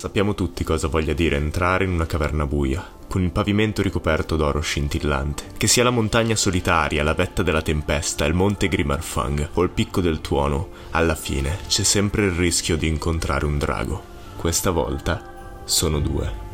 Sappiamo tutti cosa voglia dire entrare in una caverna buia, con il pavimento ricoperto d'oro scintillante. Che sia la montagna solitaria, la vetta della tempesta, il monte Grimarfang o il picco del tuono, alla fine c'è sempre il rischio di incontrare un drago. Questa volta sono due.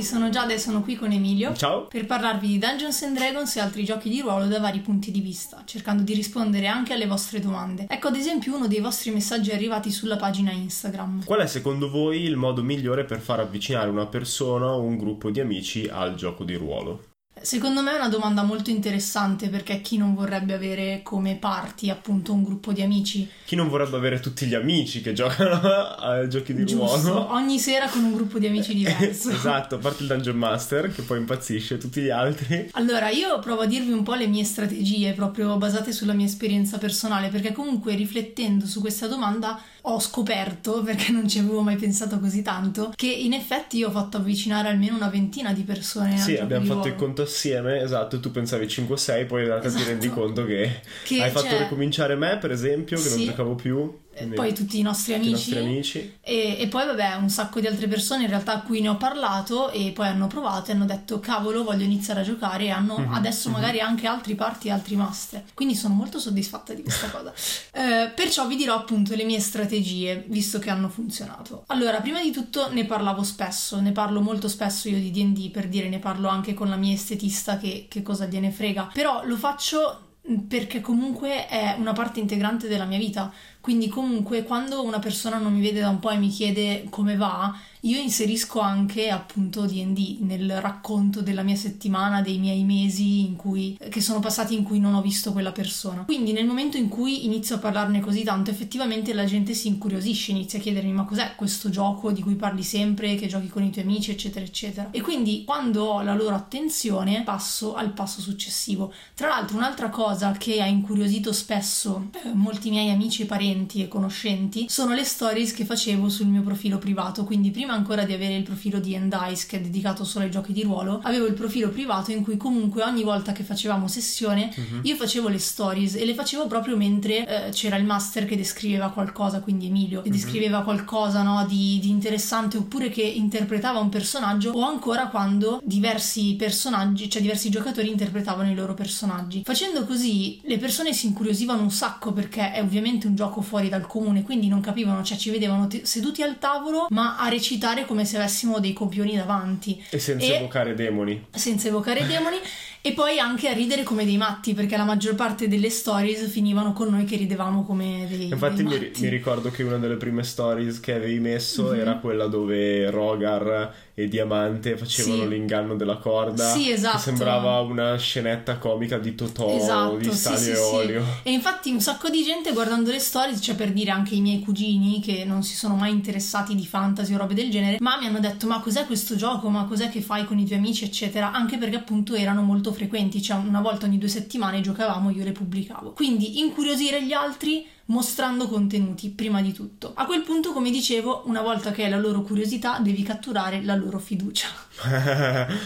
Tutti, sono Giada e sono qui con Emilio Ciao. per parlarvi di Dungeons and Dragons e altri giochi di ruolo da vari punti di vista, cercando di rispondere anche alle vostre domande. Ecco ad esempio uno dei vostri messaggi arrivati sulla pagina Instagram. Qual è secondo voi il modo migliore per far avvicinare una persona o un gruppo di amici al gioco di ruolo? Secondo me è una domanda molto interessante perché chi non vorrebbe avere come party appunto un gruppo di amici? Chi non vorrebbe avere tutti gli amici che giocano a giochi di Giusto, ruolo? ogni sera con un gruppo di amici diverso. esatto, a parte il Dungeon Master che poi impazzisce, tutti gli altri. Allora, io provo a dirvi un po' le mie strategie, proprio basate sulla mia esperienza personale, perché comunque riflettendo su questa domanda ho scoperto, perché non ci avevo mai pensato così tanto, che in effetti io ho fatto avvicinare almeno una ventina di persone. Sì, abbiamo fatto il conto assieme, esatto, tu pensavi 5-6, poi in realtà ti Esatto. rendi conto che, Che, hai fatto cioè, ricominciare me, per esempio, che non Sì. giocavo più. Quindi poi tutti i nostri tutti i amici. nostri amici. E, e poi vabbè un sacco di altre persone in realtà a cui ne ho parlato e poi hanno provato e hanno detto cavolo voglio iniziare a giocare e hanno Mhm, adesso mhm. magari anche altri party e altri master quindi sono molto soddisfatta di questa cosa Eh, perciò vi dirò appunto le mie strategie visto che hanno funzionato allora prima di tutto ne parlavo spesso ne parlo molto spesso io di D&D per dire ne parlo anche con la mia estetista che, che cosa gliene frega però lo faccio perché comunque è una parte integrante della mia vita. Quindi comunque quando una persona non mi vede da un po' e mi chiede come va, io inserisco anche appunto D&D nel racconto della mia settimana, dei miei mesi in cui, che sono passati in cui non ho visto quella persona. Quindi nel momento in cui inizio a parlarne così tanto, effettivamente la gente si incuriosisce, inizia a chiedermi ma cos'è questo gioco di cui parli sempre, che giochi con i tuoi amici, eccetera, eccetera. E quindi quando ho la loro attenzione passo al passo successivo. Tra l'altro un'altra cosa che ha incuriosito spesso eh, molti miei amici parenti e conoscenti sono le stories che facevo sul mio profilo privato, quindi prima ancora di avere il profilo di Endice che è dedicato solo ai giochi di ruolo, avevo il profilo privato in cui comunque ogni volta che facevamo sessione Mhm. io facevo le stories e le facevo proprio mentre eh, c'era il master che descriveva qualcosa, quindi Emilio, che Mhm. descriveva qualcosa no, di, di interessante oppure che interpretava un personaggio o ancora quando diversi personaggi, cioè diversi giocatori interpretavano i loro personaggi. Facendo così le persone si incuriosivano un sacco perché è ovviamente un gioco fuori dal comune, quindi non capivano, cioè ci vedevano te- seduti al tavolo ma a recitare come se avessimo dei copioni davanti E senza E- evocare demoni. senza evocare demoni e poi anche a ridere come dei matti perché la maggior parte delle stories finivano con noi che ridevamo come dei, Infatti dei mi, mi ricordo che una delle prime stories che avevi messo Mhm. era quella dove Rogar e Diamante facevano Sì. l'inganno della corda. Sì, esatto. Che sembrava una scenetta comica di Totò, Esatto, di sì, Staglio sì, e sì. Olio. E infatti un sacco di gente guardando le stories, cioè per dire anche i miei cugini che non si sono mai interessati di fantasy o robe del genere, ma mi hanno detto ma cos'è questo gioco, ma cos'è che fai con i tuoi amici eccetera, anche perché appunto erano molto frequenti, cioè una volta ogni due settimane giocavamo, io le pubblicavo. Quindi incuriosire gli altri mostrando contenuti prima di tutto. A quel punto, come dicevo, una volta che hai la loro curiosità, devi catturare la loro fiducia.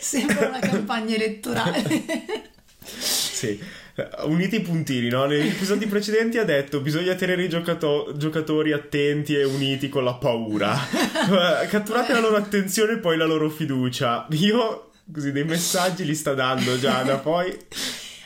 Sembra una campagna elettorale. sì. Uniti i puntini, no? Negli episodi precedenti ha detto bisogna tenere i giocato- giocatori attenti e uniti con la paura. Catturate la loro attenzione e poi la loro fiducia. Io, così, dei messaggi li sta dando Giada, poi...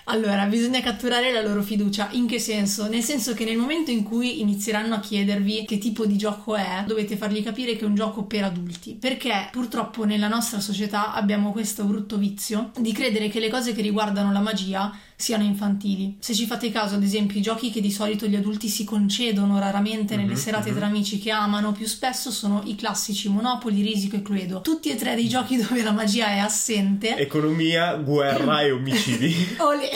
Allora, bisogna catturare la loro fiducia. In che senso? Nel senso che nel momento in cui inizieranno a chiedervi che tipo di gioco è, dovete fargli capire che è un gioco per adulti. Perché purtroppo nella nostra società abbiamo questo brutto vizio di credere che le cose che riguardano la magia siano infantili. Se ci fate caso, ad esempio, i giochi che di solito gli adulti si concedono raramente nelle Mhm, serate mhm. tra amici che amano, più spesso sono i classici Monopoli, Risico e Cluedo. Tutti e tre dei giochi dove la magia è assente. Economia, guerra e omicidi. Olè.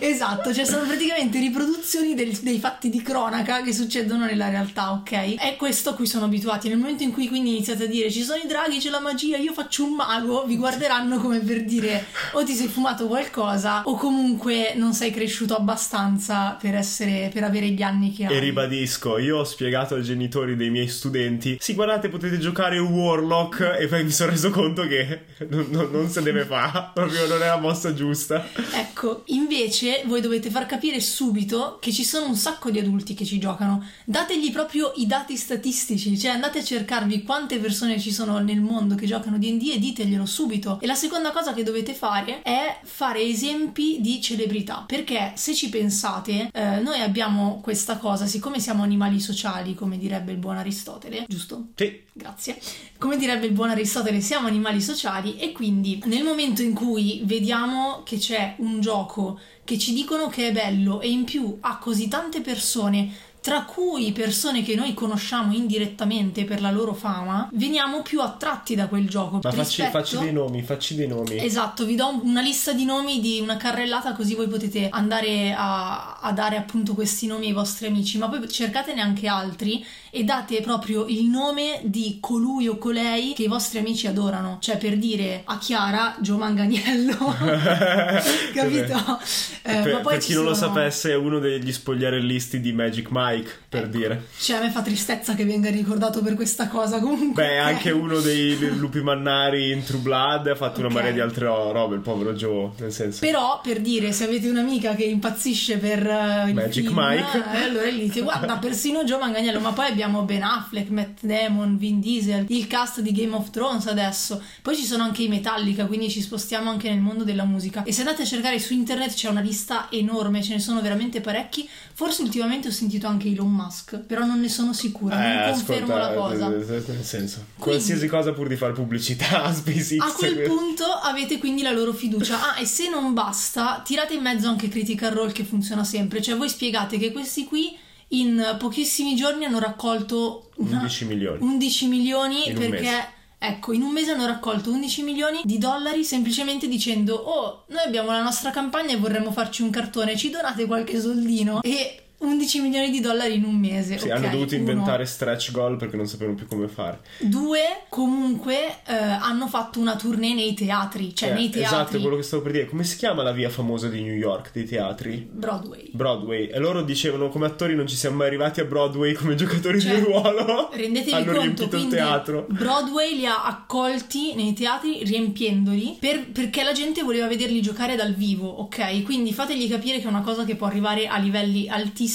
esatto, cioè sono praticamente riproduzioni del- dei fatti di cronaca che succedono nella realtà, ok? È questo a cui sono abituati. Nel momento in cui quindi iniziate a dire ci sono i draghi, c'è la magia, io faccio un mago, vi guarderanno come per dire o ti sei fumato qualcosa o comunque non sei cresciuto abbastanza per essere per avere gli anni che hai. E ribadisco, io ho spiegato ai genitori dei miei studenti, sì guardate potete giocare Warlock e poi mi sono reso conto che non, non- non se deve fare, proprio non è la mossa giusta. Ecco, Invece voi dovete far capire subito che ci sono un sacco di adulti che ci giocano. Dategli proprio i dati statistici, cioè andate a cercarvi quante persone ci sono nel mondo che giocano D&D e diteglielo subito. E la seconda cosa che dovete fare è fare esempi di celebrità, perché se ci pensate, eh, noi abbiamo questa cosa, siccome siamo animali sociali, come direbbe il buon Aristotele, giusto? Sì. Grazie. Come direbbe il buon Aristotele, siamo animali sociali e quindi nel momento in cui vediamo che c'è un gioco che ci dicono che è bello e in più ha così tante persone tra cui persone che noi conosciamo indirettamente per la loro fama, veniamo più attratti da quel gioco. Ma facci, facci dei nomi, facci dei nomi. Esatto, vi do una lista di nomi di una carrellata così voi potete andare a, a dare appunto questi nomi ai vostri amici, ma poi cercatene anche altri e date proprio il nome di colui o colei che i vostri amici adorano. Cioè, per dire a Chiara, Gio Manganiello. Capito? Eh, per, per chi non lo sapesse, è uno degli spogliarellisti di Magic Mike, per ecco. dire. Cioè, a me fa tristezza che venga ricordato per questa cosa. Comunque. Beh, anche uno dei lupi mannari in True Blood ha fatto okay. una marea di altre robe, il povero Joe, nel senso. Però, per dire, se avete un'amica che impazzisce per uh, Magic film, Mike, eh, allora gli dite, guarda, persino Gio Manganiello, ma poi abbiamo Ben Affleck, Matt Damon, Vin Diesel, il cast di Game of Thrones adesso. Poi ci sono anche i Metallica, quindi ci spostiamo anche nel mondo della musica. E se andate a cercare su internet c'è una lista enorme, ce ne sono veramente parecchi. Forse ultimamente ho sentito anche Elon Musk, però non ne sono sicura, eh, non confermo ascolta, la cosa. Nel senso, quindi, qualsiasi cosa pur di fare pubblicità a SpaceX. A quel punto avete quindi la loro fiducia. Ah, e se non basta, tirate in mezzo anche Critical Role che funziona sempre. Cioè voi spiegate che questi qui in pochissimi giorni hanno raccolto una, 11 milioni, 11 milioni perché Ecco, in un mese hanno raccolto 11 milioni di dollari semplicemente dicendo "Oh, noi abbiamo la nostra campagna e vorremmo farci un cartone, ci donate qualche soldino?" E 11 milioni di dollari in un mese. Sì, okay, hanno dovuto uno. inventare stretch goal perché non sapevano più come fare. Due, comunque, eh, hanno fatto una tournée nei teatri. Cioè, Eh, nei teatri. Esatto, quello che stavo per dire. Come si chiama la via famosa di New York dei teatri? Broadway. Broadway. E loro dicevano come attori non ci siamo mai arrivati a Broadway come giocatori Cioè, di ruolo. Rendetevi hanno conto, riempito il teatro. Broadway li ha accolti nei teatri riempiendoli per- perché la gente voleva vederli giocare dal vivo, ok? Quindi fategli capire che è una cosa che può arrivare a livelli altissimi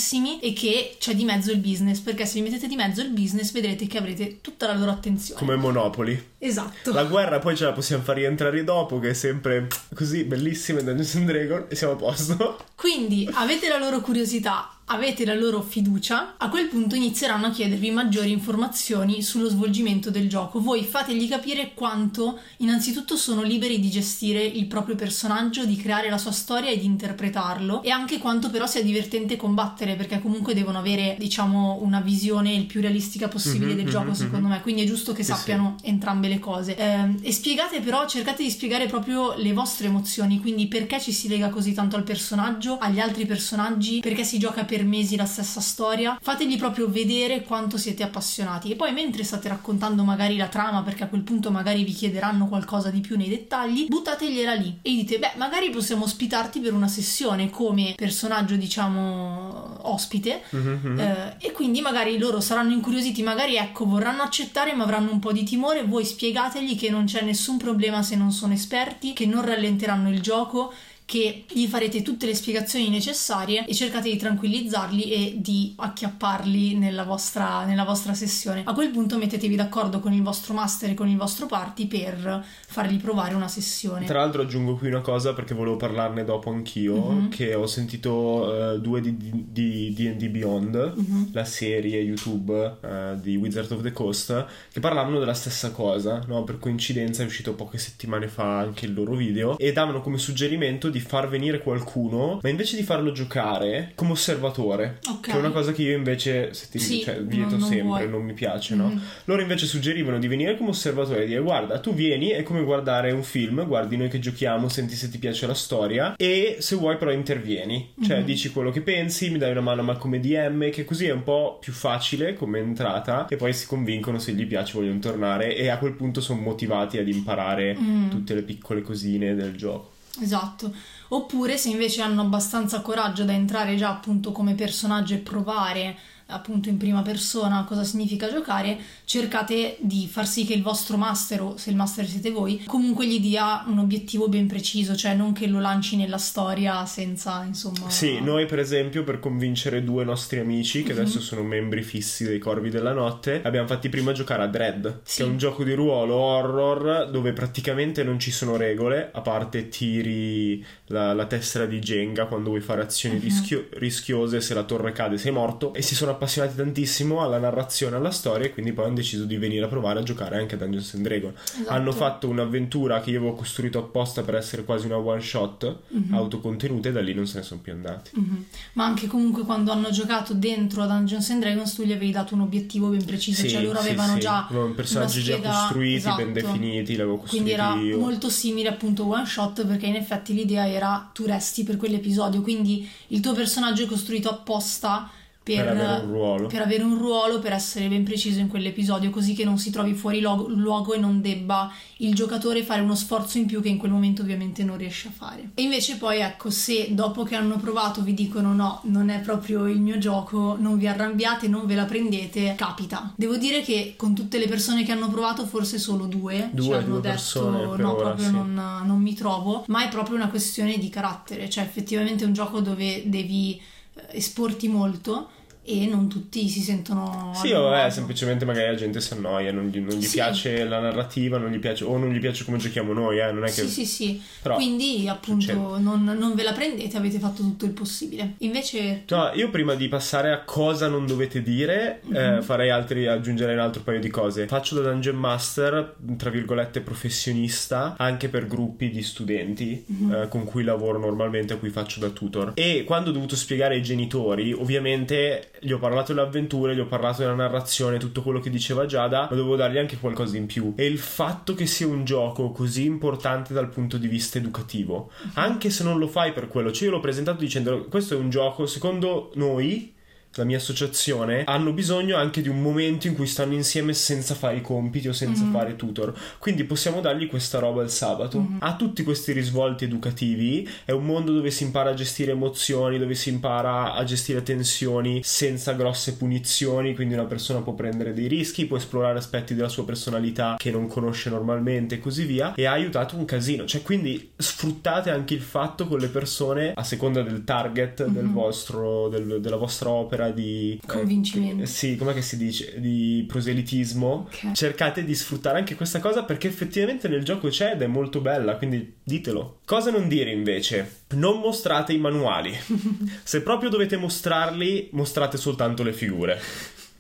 e che c'è di mezzo il business, perché se vi mettete di mezzo il business vedrete che avrete tutta la loro attenzione. Come Monopoli. Esatto. La guerra poi ce la possiamo far rientrare dopo, che è sempre così bellissima in Dungeons and Dragon e siamo a posto. Quindi avete la loro curiosità, avete la loro fiducia, a quel punto inizieranno a chiedervi maggiori informazioni sullo svolgimento del gioco. Voi fategli capire quanto innanzitutto sono liberi di gestire il proprio personaggio, di creare la sua storia e di interpretarlo e anche quanto però sia divertente combattere perché comunque devono avere diciamo una visione il più realistica possibile Mhm, del mhm, gioco secondo me, quindi è giusto che Sì, sappiano entrambe le cose. Ehm, e spiegate però, cercate di spiegare proprio le vostre emozioni, quindi perché ci si lega così tanto al personaggio, agli altri personaggi, perché si gioca per mesi la stessa storia. Fategli proprio vedere quanto siete appassionati. E poi mentre state raccontando magari la trama, perché a quel punto magari vi chiederanno qualcosa di più nei dettagli, buttategliela lì e dite, beh, magari possiamo ospitarti per una sessione come personaggio, diciamo, ospite. Mhm, mhm. Eh, e quindi magari loro saranno incuriositi, magari ecco vorranno accettare ma avranno un po' di timore, voi spiegategli che non c'è nessun problema se non sono esperti, che non rallenteranno il gioco, che gli farete tutte le spiegazioni necessarie e cercate di tranquillizzarli e di acchiapparli nella vostra, nella vostra sessione. A quel punto mettetevi d'accordo con il vostro master e con il vostro party per fargli provare una sessione. Tra l'altro aggiungo qui una cosa perché volevo parlarne dopo anch'io, Mhm. che ho sentito eh, due di di D&D Beyond, Mhm. la serie YouTube eh, di Wizard of the Coast, che parlavano della stessa cosa, no? Per coincidenza è uscito poche settimane fa anche il loro video e davano come suggerimento di far venire qualcuno, ma invece di farlo giocare come osservatore, Ok. che è una cosa che io invece, se ti Sì, cioè, vieto non- non sempre, vuoi. non mi piace, no? Mhm. Loro invece suggerivano di venire come osservatore e dire guarda tu vieni è come guardare un film, guardi noi che giochiamo, senti se ti piace la storia e se vuoi però intervieni, cioè Mhm. dici quello che pensi, mi dai una mano ma come DM che così è un po' più facile come entrata e poi si convincono se gli piace vogliono tornare e a quel punto sono motivati ad imparare Mm. tutte le piccole cosine del gioco. Esatto. Oppure se invece hanno abbastanza coraggio da entrare già appunto come personaggio e provare appunto in prima persona cosa significa giocare, cercate di far sì che il vostro master o se il master siete voi, comunque gli dia un obiettivo ben preciso, cioè non che lo lanci nella storia senza insomma... Sì, noi per esempio per convincere due nostri amici che mm-hmm. adesso sono membri fissi dei Corvi della Notte, abbiamo fatti prima giocare a Dread, sì. che è un gioco di ruolo horror dove praticamente non ci sono regole, a parte tiri la, la tessera di Jenga quando vuoi fare azioni mm-hmm. rischio- rischiose, se la torre cade sei morto e si sono appassionati tantissimo alla narrazione, alla storia e quindi poi hanno deciso di venire a provare a giocare anche a Dungeons and Dragons. Esatto. Hanno fatto un'avventura che io avevo costruito apposta per essere quasi una one shot, mm-hmm. autocontenuta e da lì non se ne sono più andati. Mm-hmm. Ma anche comunque quando hanno giocato dentro a Dungeons and Dragons tu gli avevi dato un obiettivo ben preciso, sì, cioè loro sì, avevano sì. già personaggi scheda... già costruiti, esatto. ben definiti, l'avevo costruito Quindi era io. molto simile appunto one shot perché in effetti l'idea era tu resti per quell'episodio, quindi il tuo personaggio è costruito apposta per, per, avere un ruolo. per avere un ruolo, per essere ben preciso in quell'episodio, così che non si trovi fuori lo- luogo e non debba il giocatore fare uno sforzo in più che in quel momento ovviamente non riesce a fare. E invece poi ecco, se dopo che hanno provato vi dicono no, non è proprio il mio gioco, non vi arrabbiate, non ve la prendete, capita. Devo dire che con tutte le persone che hanno provato, forse solo due, due ci hanno due detto persone, no, ora, proprio sì. non, non mi trovo, ma è proprio una questione di carattere, cioè effettivamente è un gioco dove devi esporti molto e non tutti si sentono sì o vabbè semplicemente magari la gente si annoia non gli, non gli sì. piace la narrativa non gli piace, o non gli piace come giochiamo noi eh, non è che... sì sì sì Però, quindi appunto non, non, ve la prendete avete fatto tutto il possibile invece no, io prima di passare a cosa non dovete dire mm-hmm. eh, farei altri aggiungere un altro paio di cose faccio da Dungeon Master tra virgolette professionista anche per gruppi di studenti mm-hmm. eh, con cui lavoro normalmente a cui faccio da tutor e quando ho dovuto spiegare ai genitori ovviamente gli ho parlato delle avventure, gli ho parlato della narrazione, tutto quello che diceva Giada, ma dovevo dargli anche qualcosa in più. E il fatto che sia un gioco così importante dal punto di vista educativo, anche se non lo fai per quello, cioè io l'ho presentato dicendo questo è un gioco, secondo noi la mia associazione, hanno bisogno anche di un momento in cui stanno insieme senza fare i compiti o senza mm-hmm. fare tutor. Quindi possiamo dargli questa roba il sabato. Mm-hmm. Ha tutti questi risvolti educativi, è un mondo dove si impara a gestire emozioni, dove si impara a gestire tensioni senza grosse punizioni, quindi una persona può prendere dei rischi, può esplorare aspetti della sua personalità che non conosce normalmente e così via e ha aiutato un casino. Cioè, quindi sfruttate anche il fatto con le persone a seconda del target mm-hmm. del vostro, del, della vostra opera opera di convincimento. Eh, sì, com'è che si dice? Di proselitismo. Okay. Cercate di sfruttare anche questa cosa perché effettivamente nel gioco c'è ed è molto bella, quindi ditelo. Cosa non dire invece? Non mostrate i manuali. Se proprio dovete mostrarli, mostrate soltanto le figure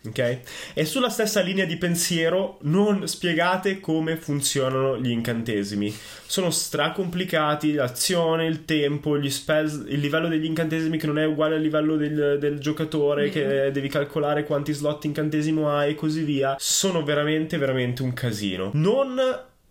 ok? E sulla stessa linea di pensiero non spiegate come funzionano gli incantesimi. Sono stracomplicati, l'azione, il tempo, gli spells, il livello degli incantesimi che non è uguale al livello del, del giocatore, mm-hmm. che devi calcolare quanti slot incantesimo hai e così via. Sono veramente, veramente un casino. Non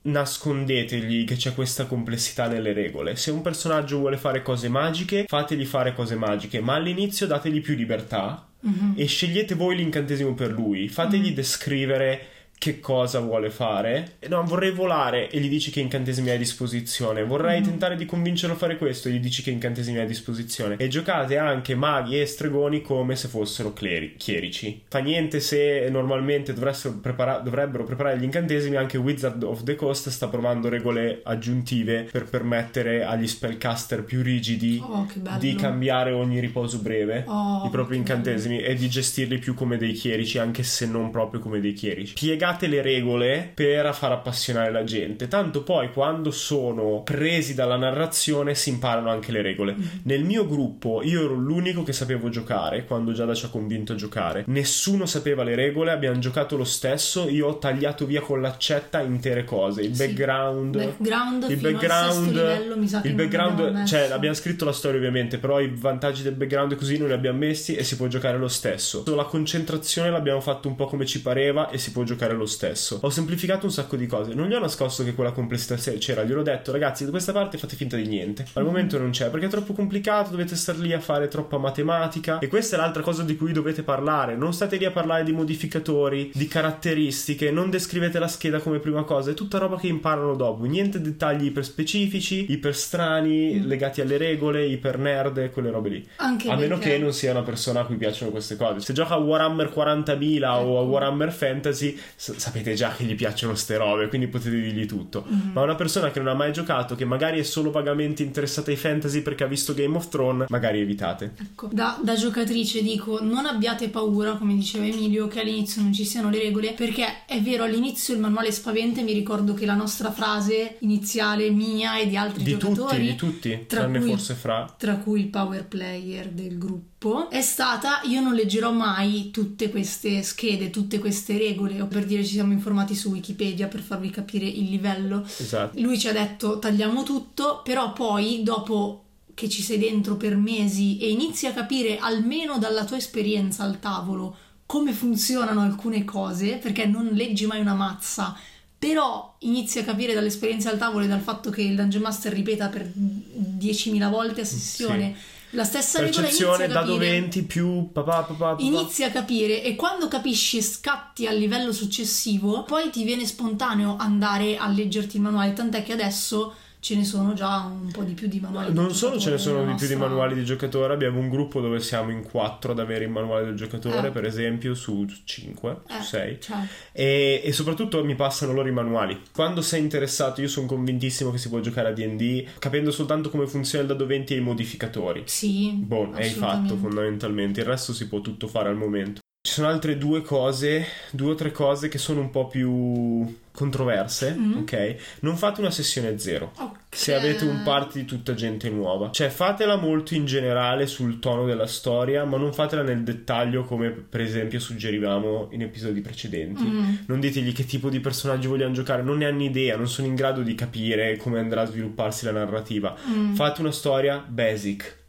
nascondetegli che c'è questa complessità nelle regole. Se un personaggio vuole fare cose magiche, fategli fare cose magiche, ma all'inizio dategli più libertà mm-hmm. e scegliete voi l'incantesimo per lui. Fategli mm-hmm. descrivere che cosa vuole fare. No, vorrei volare e gli dici che incantesimi hai a disposizione. Vorrei mm. tentare di convincerlo a fare questo e gli dici che incantesimi hai a disposizione. E giocate anche maghi e stregoni come se fossero cleri- chierici. Fa niente se normalmente prepara- dovrebbero preparare gli incantesimi, anche Wizard of the Coast sta provando regole aggiuntive per permettere agli spellcaster più rigidi oh, di cambiare ogni riposo breve oh, i propri incantesimi bello. e di gestirli più come dei chierici, anche se non proprio come dei chierici. Piegate spiegate le regole per far appassionare la gente. Tanto poi quando sono presi dalla narrazione si imparano anche le regole. Mm-hmm. Nel mio gruppo io ero l'unico che sapevo giocare quando Giada ci ha convinto a giocare. Nessuno sapeva le regole, abbiamo giocato lo stesso. Io ho tagliato via con l'accetta intere cose. Il sì. background, background il background, livello, il background, cioè abbiamo scritto la storia ovviamente, però i vantaggi del background così non li abbiamo messi e si può giocare lo stesso. La concentrazione l'abbiamo fatto un po' come ci pareva e si può giocare lo lo stesso. Ho semplificato un sacco di cose. Non gli ho nascosto che quella complessità c'era. Gliel'ho detto, ragazzi, da questa parte fate finta di niente. Al momento non c'è perché è troppo complicato. Dovete star lì a fare troppa matematica. E questa è l'altra cosa di cui dovete parlare. Non state lì a parlare di modificatori, di caratteristiche. Non descrivete la scheda come prima cosa. È tutta roba che imparano dopo. Niente dettagli iper specifici, iper strani, mm. legati alle regole, iper nerd, quelle robe lì. Anche a meno che non sia una persona a cui piacciono queste cose. Se gioca a Warhammer 40.000 ecco. o a Warhammer Fantasy, s- sapete già che gli piacciono ste robe, quindi potete dirgli tutto. Mm-hmm. Ma una persona che non ha mai giocato, che magari è solo vagamente interessata ai fantasy perché ha visto Game of Thrones, magari evitate. Ecco, da, da giocatrice dico, non abbiate paura, come diceva Emilio, che all'inizio non ci siano le regole, perché è vero, all'inizio il manuale spaventa e mi ricordo che la nostra frase iniziale mia e di altri di giocatori, tutti, di tutti, tra tranne cui, forse fra, tra cui il power player del gruppo, è stata io non leggerò mai tutte queste schede, tutte queste regole, o per dire ci siamo informati su Wikipedia per farvi capire il livello. Esatto. Lui ci ha detto tagliamo tutto, però poi dopo che ci sei dentro per mesi e inizi a capire almeno dalla tua esperienza al tavolo come funzionano alcune cose, perché non leggi mai una mazza, però inizi a capire dall'esperienza al tavolo e dal fatto che il Dungeon Master ripeta per 10.000 volte a sessione. Sì la stessa inizia da 20 più papà, papà. Inizia a capire e quando capisci e scatti al livello successivo, poi ti viene spontaneo andare a leggerti il manuale, tant'è che adesso ce ne sono già un po' di più di manuali. Non solo ce ne sono di più di manuali di giocatore, abbiamo un gruppo dove siamo in quattro ad avere il manuale del giocatore, eh. per esempio, su cinque, eh, su sei. Certo. E, e, soprattutto mi passano loro i manuali. Quando sei interessato, io sono convintissimo che si può giocare a DD, capendo soltanto come funziona il dado 20 e i modificatori. Sì. Boh, hai fatto fondamentalmente, il resto si può tutto fare al momento. Ci sono altre due cose, due o tre cose che sono un po' più controverse, mm-hmm. ok? Non fate una sessione zero. Okay. Se avete un party di tutta gente nuova. Cioè, fatela molto in generale sul tono della storia, ma non fatela nel dettaglio come per esempio suggerivamo in episodi precedenti. Mm-hmm. Non ditegli che tipo di personaggi vogliamo giocare, non ne hanno idea, non sono in grado di capire come andrà a svilupparsi la narrativa. Mm. Fate una storia basic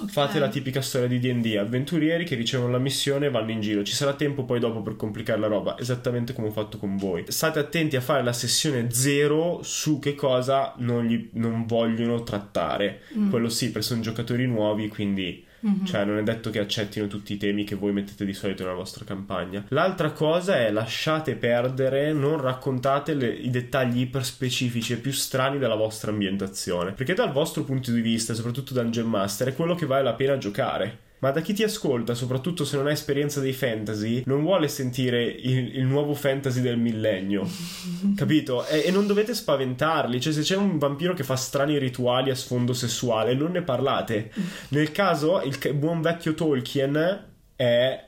Okay. Fate la tipica storia di DD, avventurieri che ricevono la missione e vanno in giro. Ci sarà tempo poi dopo per complicare la roba, esattamente come ho fatto con voi. State attenti a fare la sessione zero su che cosa non, gli, non vogliono trattare. Mm. Quello sì, perché sono giocatori nuovi, quindi Mm-hmm. Cioè, non è detto che accettino tutti i temi che voi mettete di solito nella vostra campagna. L'altra cosa è lasciate perdere, non raccontate le, i dettagli iper specifici e più strani della vostra ambientazione. Perché dal vostro punto di vista, soprattutto Dungeon Master, è quello che vale la pena giocare. Ma da chi ti ascolta, soprattutto se non ha esperienza dei fantasy, non vuole sentire il, il nuovo fantasy del millennio. Capito? E, e, non dovete spaventarli. Cioè, se c'è un vampiro che fa strani rituali a sfondo sessuale, non ne parlate. Nel caso, il buon vecchio Tolkien è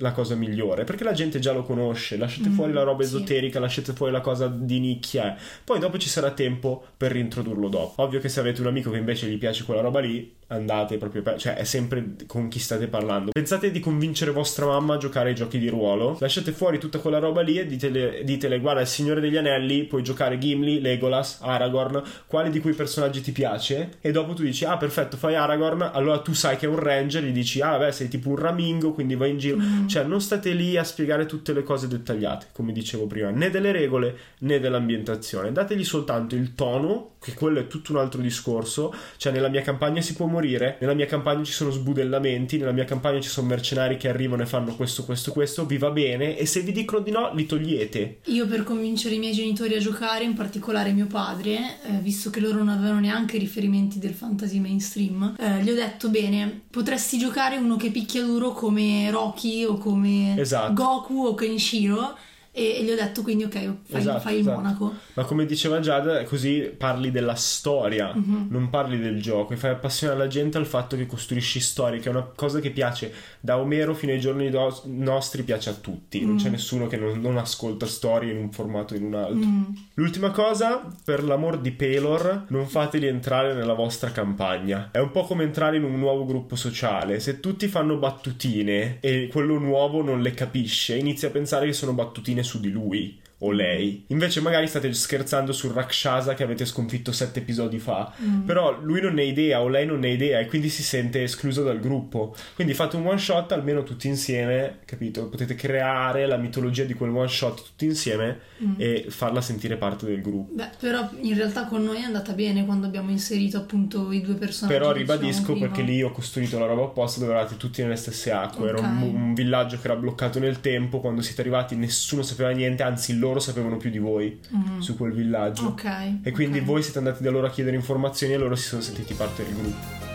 la cosa migliore perché la gente già lo conosce lasciate mm, fuori la roba esoterica sì. lasciate fuori la cosa di nicchia. Poi dopo ci sarà tempo per reintrodurlo dopo. Ovvio che se avete un amico che invece gli piace quella roba lì andate proprio per... cioè è sempre con chi state parlando. Pensate di convincere vostra mamma a giocare ai giochi di ruolo? Lasciate fuori tutta quella roba lì e ditele, ditele guarda il Signore degli Anelli puoi giocare Gimli, Legolas, Aragorn quali di quei personaggi ti piace? E dopo tu dici ah perfetto fai Aragorn. Allora tu sai che è un ranger gli dici ah beh sei tipo un ramingo quindi vai in giro. Mm. Cioè non state lì a spiegare tutte le cose dettagliate come dicevo prima né delle regole né dell'ambientazione dategli soltanto il tono che quello è tutto un altro discorso cioè nella mia campagna si può morire. Nella mia campagna ci sono sbudellamenti, nella mia campagna ci sono mercenari che arrivano e fanno questo, questo, questo, vi va bene e se vi dicono di no li togliete. Io per convincere i miei genitori a giocare, in particolare mio padre, eh, visto che loro non avevano neanche riferimenti del fantasy mainstream, eh, gli ho detto bene, potresti giocare uno che picchia duro come Rocky o come esatto. Goku o Kenshiro e, e, gli ho detto quindi ok fai, esatto, fai il esatto. monaco ma come diceva Giada così parli della storia mm-hmm. non parli del gioco e fai appassionare la gente al fatto che costruisci storie che è una cosa che piace da Omero fino ai giorni do- nostri piace a tutti mm. non c'è mm. nessuno che non, non, ascolta storie in un formato o in un altro mm. l'ultima cosa per l'amor di Pelor non fateli entrare nella vostra campagna è un po' come entrare in un nuovo gruppo sociale se tutti fanno battutine e quello nuovo non le capisce inizia a pensare che sono battutine su di lui o lei. Invece magari state scherzando sul Rakshasa che avete sconfitto sette episodi fa, Mm. però lui non ne ha idea o lei non ne ha idea e quindi si sente escluso dal gruppo. Quindi fate un one shot almeno tutti insieme, capito? Potete creare la mitologia di quel one shot tutti insieme Mm. e farla sentire parte del gruppo. Beh, però in realtà con noi è andata bene quando abbiamo inserito appunto i due personaggi. Però che ribadisco perché lì ho costruito la roba apposta dove eravate tutti nelle stesse acque. Era un, un villaggio che era bloccato nel tempo. Quando siete arrivati nessuno sapeva niente, anzi loro sapevano più di voi Mhm. su quel villaggio. Ok. E quindi ok. voi siete andati da loro a chiedere informazioni e loro si sono sentiti parte del gruppo.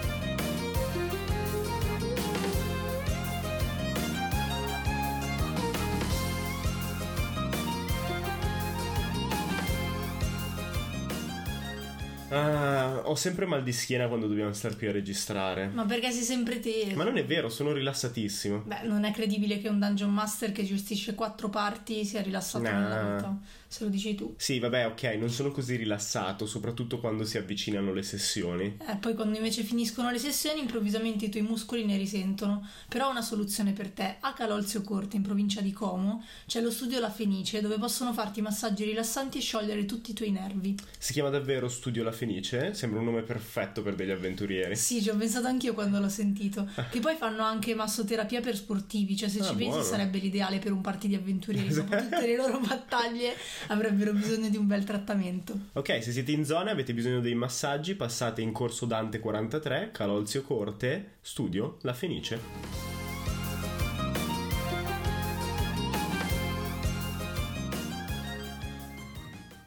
Ho sempre mal di schiena quando dobbiamo stare qui a registrare. Ma perché sei sempre te? Ma non è vero, sono rilassatissimo. Beh, non è credibile che un dungeon master che gestisce quattro parti sia rilassato No. nella vita. Se lo dici tu. Sì, vabbè, ok, non sono così rilassato, soprattutto quando si avvicinano le sessioni. Eh, poi quando invece finiscono le sessioni, improvvisamente i tuoi muscoli ne risentono. Però ho una soluzione per te. A Calolzio Corte, in provincia di Como, c'è lo studio La Fenice, dove possono farti massaggi rilassanti e sciogliere tutti i tuoi nervi. Si chiama davvero Studio La Fenice? Sembra un nome perfetto per degli avventurieri. Sì, ci ho pensato anch'io quando l'ho sentito. Che poi fanno anche massoterapia per sportivi, cioè se Ah, ci pensi buono. sarebbe l'ideale per un party di avventurieri. Dopo tutte le loro battaglie avrebbero bisogno di un bel trattamento. Ok, se siete in zona e avete bisogno dei massaggi, passate in corso Dante 43, Calolzio Corte, Studio La Fenice.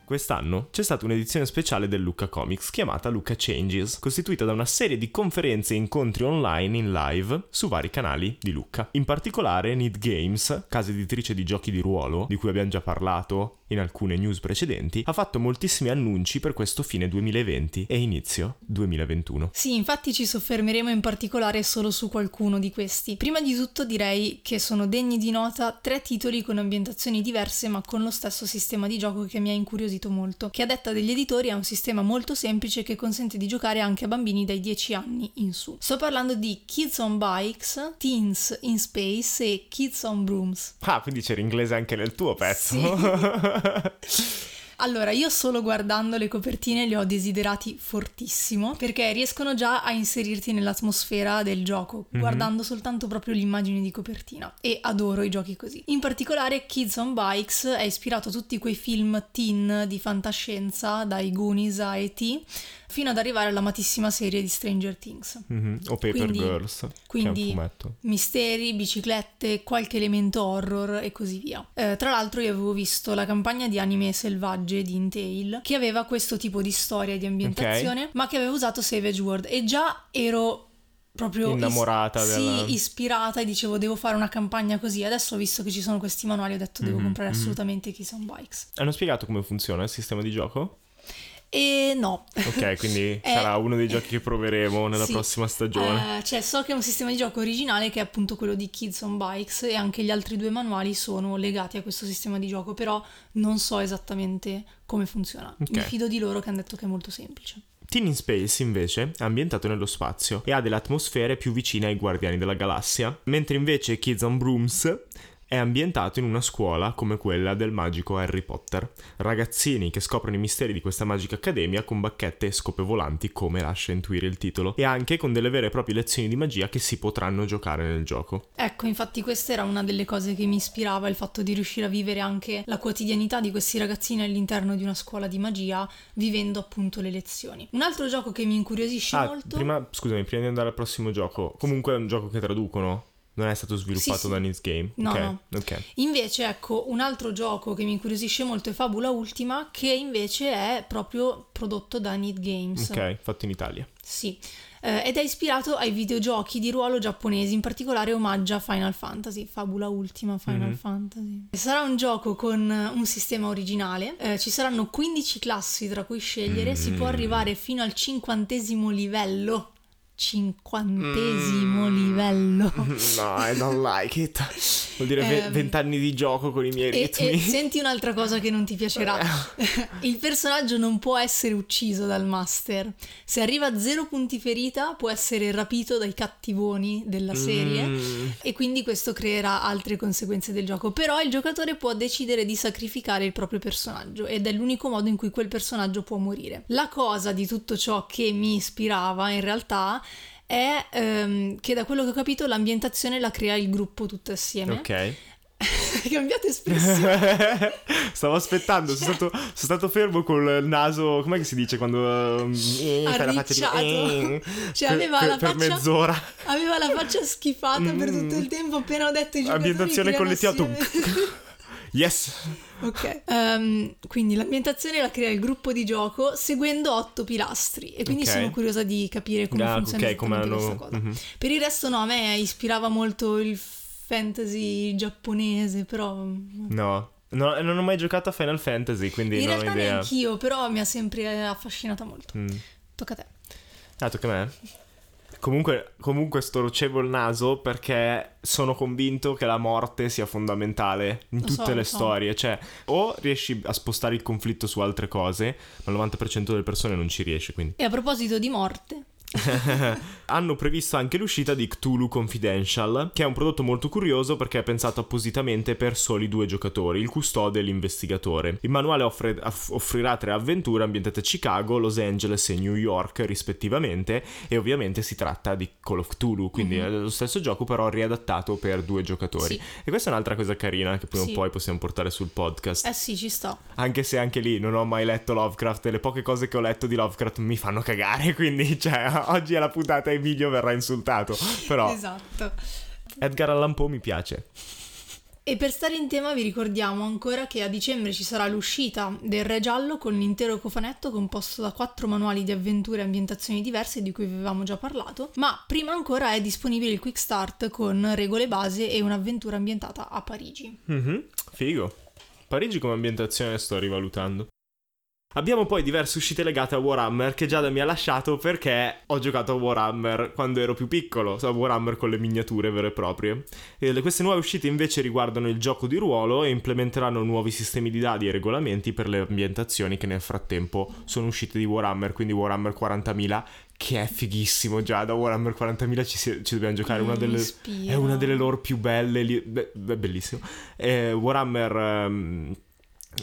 Quest'anno c'è stata un'edizione speciale del Lucca Comics chiamata Lucca Changes, costituita da una serie di conferenze e incontri online in live su vari canali di Lucca. In particolare Need Games, casa editrice di giochi di ruolo, di cui abbiamo già parlato in alcune news precedenti, ha fatto moltissimi annunci per questo fine 2020 e inizio 2021. Sì, infatti ci soffermeremo in particolare solo su qualcuno di questi. Prima di tutto direi che sono degni di nota tre titoli con ambientazioni diverse ma con lo stesso sistema di gioco che mi ha incuriosito molto, che a detta degli editori è un sistema molto semplice che consente di giocare anche a bambini dai 10 anni in su. Sto parlando di Kids on Bikes, Teens in Space e Kids on Brooms. Ah, quindi c'era inglese anche nel tuo pezzo. Allora, io solo guardando le copertine li ho desiderati fortissimo perché riescono già a inserirti nell'atmosfera del gioco, guardando soltanto proprio l'immagine di copertina. E adoro i giochi così. In particolare, Kids on Bikes è ispirato a tutti quei film teen di fantascienza, dai Goonies a E.T., fino ad arrivare all'amatissima serie di Stranger Things. Mhm, O Paper Quindi- Girls, quindi-. Misteri, biciclette, qualche elemento horror e così via. Eh, tra l'altro io avevo visto la campagna di anime selvagge di Intail che aveva questo tipo di storia e di ambientazione, ma che aveva usato Savage World e già ero proprio is- Innamorata della- Sì, ispirata e dicevo devo fare una campagna così. Adesso ho visto che ci sono questi manuali ho detto devo Mhm, comprare mhm. assolutamente Kiss on Bikes. Hanno spiegato come funziona il sistema di gioco? E no. Ok, quindi Eh, sarà uno dei giochi che proveremo nella sì. prossima stagione. Eh, cioè, so che è un sistema di gioco originale che è appunto quello di Kids on Bikes e anche gli altri due manuali sono legati a questo sistema di gioco, però non so esattamente come funziona. Ok. Mi fido di loro che hanno detto che è molto semplice. Teen in Space invece è ambientato nello spazio e ha delle atmosfere più vicine ai Guardiani della Galassia, mentre invece Kids on Brooms è ambientato in una scuola come quella del magico Harry Potter. Ragazzini che scoprono i misteri di questa magica accademia con bacchette e scope volanti come lascia intuire il titolo e anche con delle vere e proprie lezioni di magia che si potranno giocare nel gioco. Ecco, infatti questa era una delle cose che mi ispirava, il fatto di riuscire a vivere anche la quotidianità di questi ragazzini all'interno di una scuola di magia, vivendo appunto le lezioni. Un altro gioco che mi incuriosisce Ah, molto... prima, scusami, prima di andare al prossimo gioco, comunque è un gioco che traducono, non è stato sviluppato Sì, da Needs Game. No, ok, no. ok. Invece, ecco, un altro gioco che mi incuriosisce molto è Fabula Ultima, che invece è proprio prodotto da Need Games. Ok, fatto in Italia. Sì. Eh, ed è ispirato ai videogiochi di ruolo giapponesi, in particolare omaggia Final Fantasy, Fabula Ultima Final Mhm. Fantasy. Sarà un gioco con eh, un sistema originale, eh, ci saranno 15 classi tra cui scegliere, si può Mm. arrivare fino al cinquantesimo livello cinquantesimo mm. livello. No, I don't like it. Vuol dire ehm, vent'anni um, di gioco con i miei e, ritmi. E senti un'altra cosa che non ti piacerà. Il personaggio non può essere ucciso dal master. Se arriva a zero punti ferita può essere rapito dai cattivoni della serie mm. e quindi questo creerà altre conseguenze del gioco. Però il giocatore può decidere di sacrificare il proprio personaggio ed è l'unico modo in cui quel personaggio può morire. La cosa di tutto ciò che mi ispirava in realtà è um, che da quello che ho capito l'ambientazione la crea il gruppo tutto assieme. Ok. Cambiato espressione. Stavo aspettando, sono, stato, sono, stato, fermo col naso, com'è che si dice quando uh, fai la faccia di eh, cioè, aveva per, la faccia, per mezz'ora. Aveva la faccia schifata mm. per tutto il tempo appena ho detto i giocatori Ambientazione collettiva. yes. Ok. Um, quindi l'ambientazione la crea il gruppo di gioco seguendo otto pilastri e quindi okay. sono curiosa di capire come ah, funziona okay, come hanno... questa cosa. Mm-hmm. Per il resto no, a me ispirava molto il fantasy giapponese, però... No, No, non ho mai giocato a Final Fantasy, quindi In non ho idea. Realtà neanch'io, però mi ha sempre affascinata molto. Mm. Tocca a te. Ah, tocca a me? Comunque, comunque storcevo il naso perché sono convinto che la morte sia fondamentale in tutte so, le so. storie. Cioè, o riesci a spostare il conflitto su altre cose, ma il 90% delle persone non ci riesce. Quindi. E a proposito di morte, hanno previsto anche l'uscita di Cthulhu Confidential, che è un prodotto molto curioso perché è pensato appositamente per soli due giocatori, il custode e l'investigatore. Il manuale offre, offrirà tre avventure ambientate a Chicago, Los Angeles e New York rispettivamente e ovviamente si tratta di Call of Cthulhu, quindi mm-hmm. è lo stesso gioco però riadattato per due giocatori. Sì. E questa è un'altra cosa carina che prima sì. o poi possiamo portare sul podcast. Eh sì, ci sto. Anche se anche lì non ho mai letto Lovecraft e le poche cose che ho letto di Lovecraft mi fanno cagare, quindi cioè oggi è la puntata e Emilio verrà insultato. Però esatto. Edgar Allan Poe mi piace. E per stare in tema vi ricordiamo ancora che a dicembre ci sarà l'uscita del Re Giallo con l'intero cofanetto composto da quattro manuali di avventure e ambientazioni diverse di cui vi avevamo già parlato, ma prima ancora è disponibile il Quick Start con regole base e un'avventura ambientata a Parigi. Mm-hmm, figo. Parigi come ambientazione sto rivalutando. Abbiamo poi diverse uscite legate a Warhammer che Giada mi ha lasciato perché ho giocato a Warhammer quando ero più piccolo, so, Warhammer con le miniature vere e proprie. E queste nuove uscite invece riguardano il gioco di ruolo e implementeranno nuovi sistemi di dadi e regolamenti per le ambientazioni che nel frattempo sono uscite di Warhammer, quindi Warhammer 40.000 che è fighissimo già da Warhammer 40.000 ci, si, ci dobbiamo giocare una delle, è una delle loro più belle li, beh, bellissimo. Eh, Warhammer um,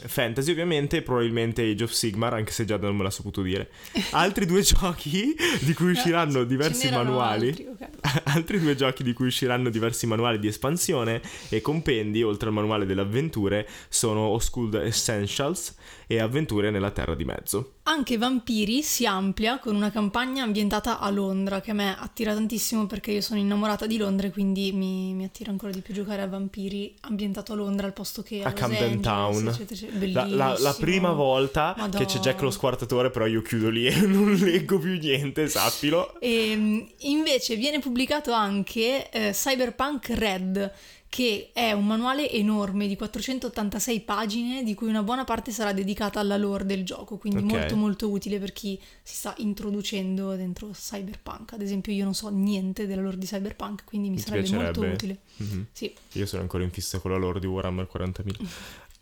fantasy ovviamente probabilmente Age of Sigmar anche se già non me l'ha saputo dire altri due giochi di cui usciranno diversi manuali altri, okay. altri due giochi di cui usciranno diversi manuali di espansione e compendi oltre al manuale delle avventure sono Osculd Essentials e Avventure nella Terra di Mezzo anche Vampiri si amplia con una campagna ambientata a Londra che a me attira tantissimo perché io sono innamorata di Londra e quindi mi, mi attira ancora di più giocare a Vampiri ambientato a Londra al posto che a, a Camden Town. Eccetera, eccetera. La, la, la, prima volta Madonna. che c'è Jack lo squartatore, però io chiudo lì e non leggo più niente, sappilo. E ehm, invece viene pubblicato anche eh, Cyberpunk Red che è un manuale enorme di 486 pagine di cui una buona parte sarà dedicata alla lore del gioco, quindi okay. molto molto utile per chi si sta introducendo dentro Cyberpunk. Ad esempio io non so niente della lore di Cyberpunk, quindi mi, mi sarebbe molto utile. Mm-hmm. Sì. Io sono ancora in fissa con la lore di Warhammer 40.000.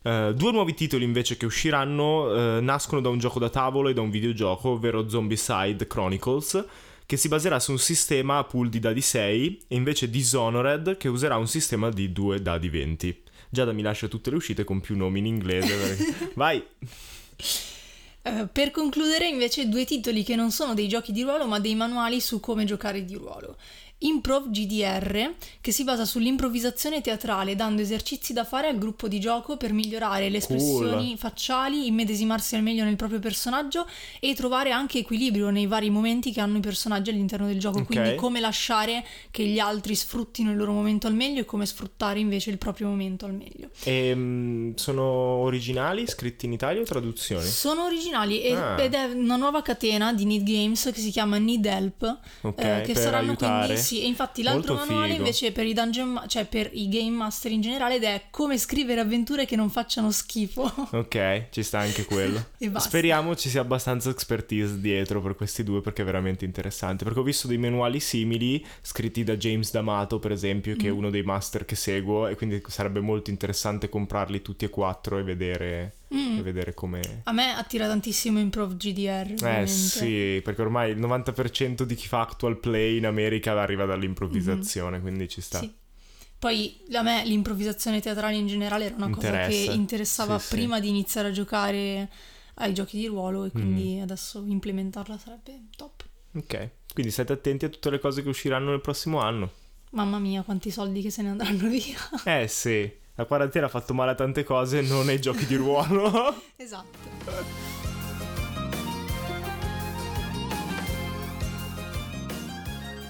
Uh, eh, due nuovi titoli invece che usciranno uh, nascono da un gioco da tavolo e da un videogioco, ovvero Zombicide Chronicles che si baserà su un sistema a pool di dadi 6 e invece Dishonored che userà un sistema di 2 dadi 20. Giada mi lascia tutte le uscite con più nomi in inglese. Vai! Uh, per concludere invece due titoli che non sono dei giochi di ruolo ma dei manuali su come giocare di ruolo. Improv GDR, che si basa sull'improvvisazione teatrale, dando esercizi da fare al gruppo di gioco per migliorare le espressioni cool. facciali, immedesimarsi al meglio nel proprio personaggio e trovare anche equilibrio nei vari momenti che hanno i personaggi all'interno del gioco. Okay. Quindi come lasciare che gli altri sfruttino il loro momento al meglio e come sfruttare invece il proprio momento al meglio. E, um, sono originali, scritti in Italia o traduzioni? Sono originali e- Ah. ed è una nuova catena di Need Games che si chiama Need Help Ok, eh, che saranno aiutare. quindi sì e infatti l'altro Molto manuale figo. invece per i dungeon cioè per i game master in generale ed è come scrivere avventure che non facciano schifo Ok, ci sta anche quello. E basta. Speriamo ci sia abbastanza expertise dietro per questi due perché è veramente interessante. Perché ho visto dei manuali simili scritti da James D'Amato, per esempio, Mm. che è uno dei master che seguo, e quindi sarebbe molto interessante comprarli tutti e quattro e vedere, Mm. e vedere come. a me attira tantissimo Improv GDR Eh sì, perché ormai il 90% di chi fa actual play in America arriva dall'improvvisazione, quindi ci sta. Sì. Poi a me l'improvvisazione teatrale in generale era una cosa Interessa. che interessava Sì, sì. prima di iniziare a giocare ai giochi di ruolo e quindi adesso implementarla sarebbe top. Ok, quindi state attenti a tutte le cose che usciranno nel prossimo anno. Mamma mia, quanti soldi che se ne andranno via. Eh sì, la quarantena ha fatto male a tante cose, non ai giochi di ruolo. esatto.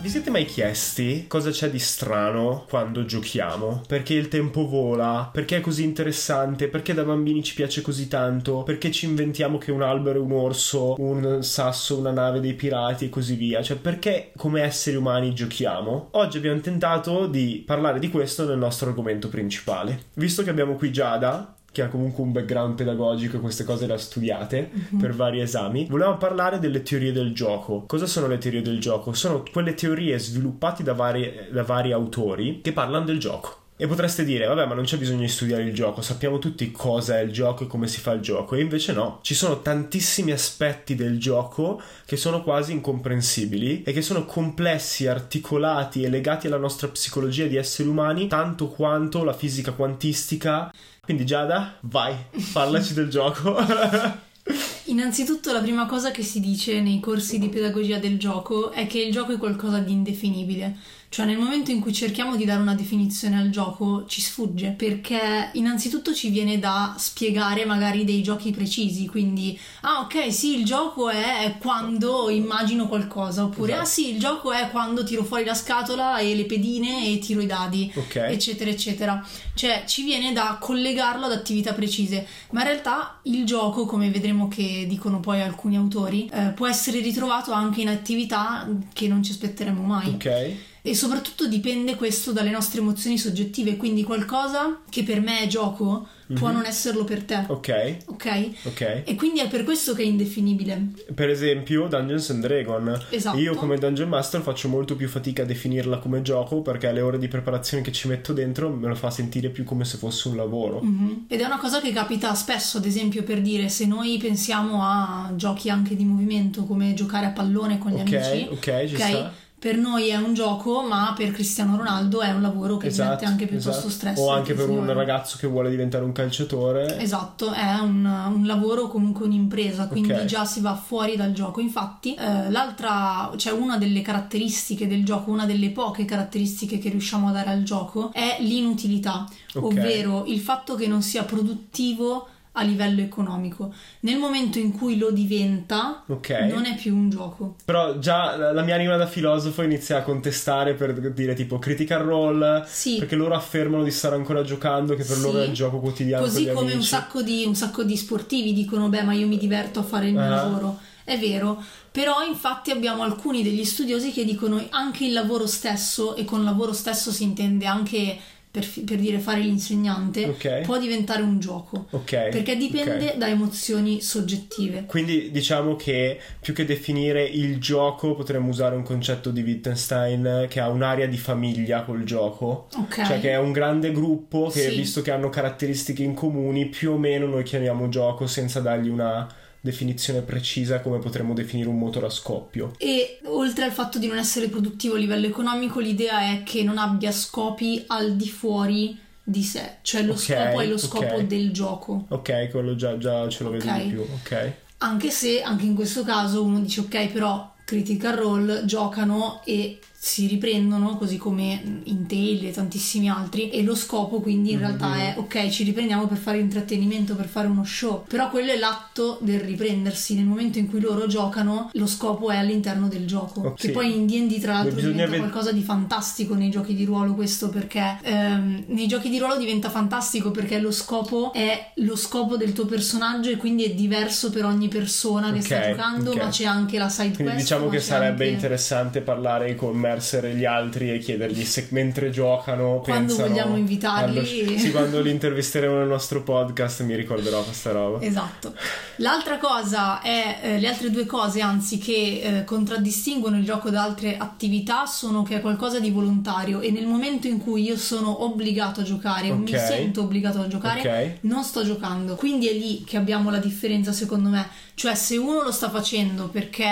Vi siete mai chiesti cosa c'è di strano quando giochiamo? Perché il tempo vola? Perché è così interessante? Perché da bambini ci piace così tanto? Perché ci inventiamo che un albero è un orso, un sasso, una nave dei pirati e così via? Cioè, perché come esseri umani giochiamo? Oggi abbiamo tentato di parlare di questo nel nostro argomento principale. Visto che abbiamo qui Giada, che ha comunque un background pedagogico e queste cose le ha studiate per vari esami, volevamo parlare delle teorie del gioco. Cosa sono le teorie del gioco? Sono quelle teorie sviluppate da vari, da vari autori che parlano del gioco. E potreste dire, vabbè, ma non c'è bisogno di studiare il gioco, sappiamo tutti cosa è il gioco e come si fa il gioco. E invece no, ci sono tantissimi aspetti del gioco che sono quasi incomprensibili e che sono complessi, articolati e legati alla nostra psicologia di esseri umani, tanto quanto la fisica quantistica. Quindi Giada, vai, parlaci del gioco. Innanzitutto la prima cosa che si dice nei corsi di pedagogia del gioco è che il gioco è qualcosa di indefinibile. Cioè nel momento in cui cerchiamo di dare una definizione al gioco ci sfugge perché innanzitutto ci viene da spiegare magari dei giochi precisi, quindi ah ok sì il gioco è quando immagino qualcosa oppure Esatto. ah sì il gioco è quando tiro fuori la scatola e le pedine e tiro i dadi Ok. eccetera eccetera cioè ci viene da collegarlo ad attività precise ma in realtà il gioco come vedremo che dicono poi alcuni autori eh, può essere ritrovato anche in attività che non ci aspetteremo mai ok? E soprattutto dipende questo dalle nostre emozioni soggettive quindi qualcosa che per me è gioco può Mhm. non esserlo per te Ok, ok ok. e quindi è per questo che è indefinibile Per esempio Dungeons and Dragon. Esatto. Io come Dungeon Master faccio molto più fatica a definirla come gioco perché le ore di preparazione che ci metto dentro me lo fa sentire più come se fosse un lavoro. Mhm. Ed è una cosa che capita spesso, ad esempio, per dire se noi pensiamo a giochi anche di movimento come giocare a pallone con gli Ok, amici, ok, ci sta. Per noi è un gioco, ma per Cristiano Ronaldo è un lavoro che Esatto, mette anche piuttosto esatto. stress. O anche per un ragazzo che vuole diventare un calciatore. Esatto, è un, un lavoro comunque un'impresa, quindi Ok. già si va fuori dal gioco. Infatti, eh, l'altra, cioè una delle caratteristiche del gioco, una delle poche caratteristiche che riusciamo a dare al gioco è l'inutilità, Ok. ovvero il fatto che non sia produttivo a livello economico. Nel momento in cui lo diventa, Ok. non è più un gioco. Però già la mia anima da filosofo inizia a contestare per dire tipo critical role. Sì. Perché loro affermano di stare ancora giocando, che per Sì. loro è il gioco quotidiano. Così come un sacco, di, un sacco di sportivi dicono: Beh, ma io mi diverto a fare il mio Ah. lavoro. È vero, però infatti abbiamo alcuni degli studiosi che dicono anche il lavoro stesso, e con lavoro stesso si intende anche per, per dire fare l'insegnante, Ok. può diventare un gioco. Ok. Perché dipende ok. da emozioni soggettive. Quindi diciamo che più che definire il gioco potremmo usare un concetto di Wittgenstein che ha un'area di famiglia col gioco. Cioè che è un grande gruppo che Sì. visto che hanno caratteristiche in comuni più o meno noi chiamiamo gioco senza dargli una definizione precisa come potremmo definire un motore a scoppio. E oltre al fatto di non essere produttivo a livello economico, l'idea è che non abbia scopi al di fuori di sé, cioè lo Ok, scopo è lo scopo ok. del gioco. Ok, quello già, già ce lo Ok. vedo di più. Ok. Anche se anche in questo caso uno dice ok, però Critical Role giocano e si riprendono, così come in Tail e tantissimi altri, e lo scopo quindi in realtà Mm-hmm. è ok, ci riprendiamo per fare intrattenimento, per fare uno show, però quello è l'atto del riprendersi, nel momento in cui loro giocano, lo scopo è all'interno del gioco, Oh, che sì. poi in D&D tra l'altro Bisogna diventa ved- qualcosa di fantastico nei giochi di ruolo questo perché ehm, nei giochi di ruolo diventa fantastico perché lo scopo è lo scopo del tuo personaggio e quindi è diverso per ogni persona che sta Ok, giocando, ok. ma c'è anche la side Quindi quest. diciamo ma che sarebbe anche- interessante parlare con Mercer e gli altri e chiedergli se mentre giocano Quando vogliamo invitarli. allo- Sì, quando li intervisteremo nel nostro podcast mi ricorderò questa roba. Esatto. L'altra cosa è, eh, le altre due cose anzi che eh, contraddistinguono il gioco da altre attività sono che è qualcosa di volontario e nel momento in cui io sono obbligato a giocare o mi sento obbligato a giocare Ok. non sto giocando. Quindi è lì che abbiamo la differenza secondo me. Cioè se uno lo sta facendo perché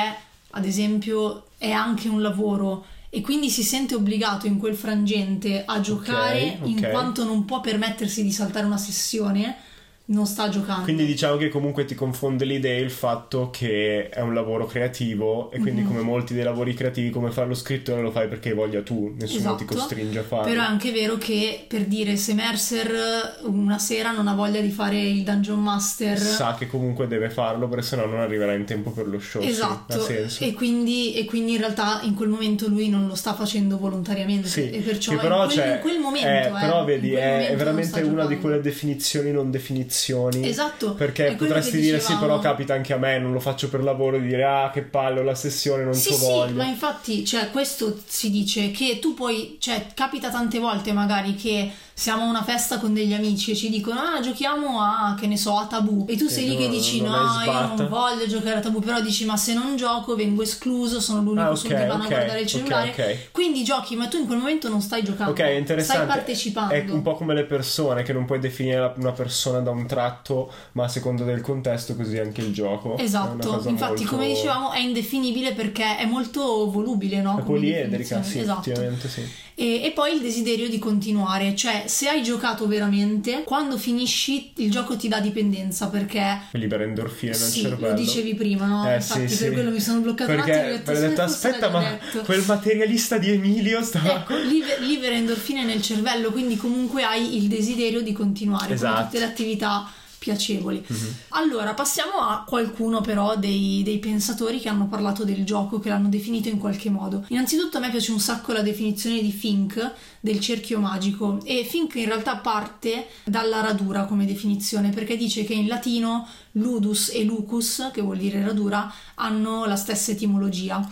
ad esempio è anche un lavoro e quindi si sente obbligato in quel frangente a giocare ok. in quanto non può permettersi di saltare una sessione, non sta giocando. Quindi diciamo che comunque ti confonde l'idea il fatto che è un lavoro creativo e quindi Mhm. come molti dei lavori creativi come fare lo scrittore lo fai perché hai voglia tu, nessuno ti Esatto. costringe a farlo. Però è anche vero che per dire se Mercer una sera non ha voglia di fare il Dungeon Master Sa che comunque deve farlo perché sennò non arriverà in tempo per lo show. sì, Esatto, senso. e quindi, e quindi in realtà in quel momento lui non lo sta facendo volontariamente Sì, e perciò che però in, quel, c'è- in quel momento eh, eh, però vedi è, è veramente una di giocando. quelle definizioni non definizioni Esatto, perché potresti dire sì però capita anche a me non lo faccio per lavoro di dire ah che palle ho la sessione non Sì, c'ho sì, voglia. ma infatti, cioè, questo si dice che tu puoi, cioè, capita tante volte magari che siamo a una festa con degli amici e ci dicono, ah, giochiamo a, che ne so, a tabù. E tu Sì, sei lì che dici, no, io sbatta." non voglio giocare a tabù, però dici, ma se non gioco vengo escluso, sono l'unico Ah, sul ok, divano ok, a guardare il cellulare. ok. Quindi giochi, ma tu in quel momento non stai giocando, Ok, interessante. stai partecipando. È un po' come le persone, che non puoi definire una persona da un tratto, ma a seconda del contesto, così anche il gioco. Esatto, infatti molto- come dicevamo è indefinibile perché è molto volubile, no? È poliedrica, sì, esatto. effettivamente sì. E, e poi il desiderio di continuare, cioè se hai giocato veramente, quando finisci il gioco ti dà dipendenza perché Libera endorfine nel sì, cervello. lo dicevi prima, no? Eh, Infatti sì, per sì. quello mi sono bloccato Perché un attimo e ho detto, perché ho "Sì, detto aspetta, ma detto". quel materialista di Emilio stava Ecco, liber- libera endorfine nel cervello, quindi comunque hai il desiderio di continuare Esatto. con tutte le attività piacevoli. Mhm. Allora, passiamo a qualcuno però dei, dei pensatori che hanno parlato del gioco, che l'hanno definito in qualche modo. Innanzitutto a me piace un sacco la definizione di Fink del cerchio magico e Fink in realtà parte dalla radura come definizione perché dice che in latino ludus e lucus, che vuol dire radura, hanno la stessa etimologia.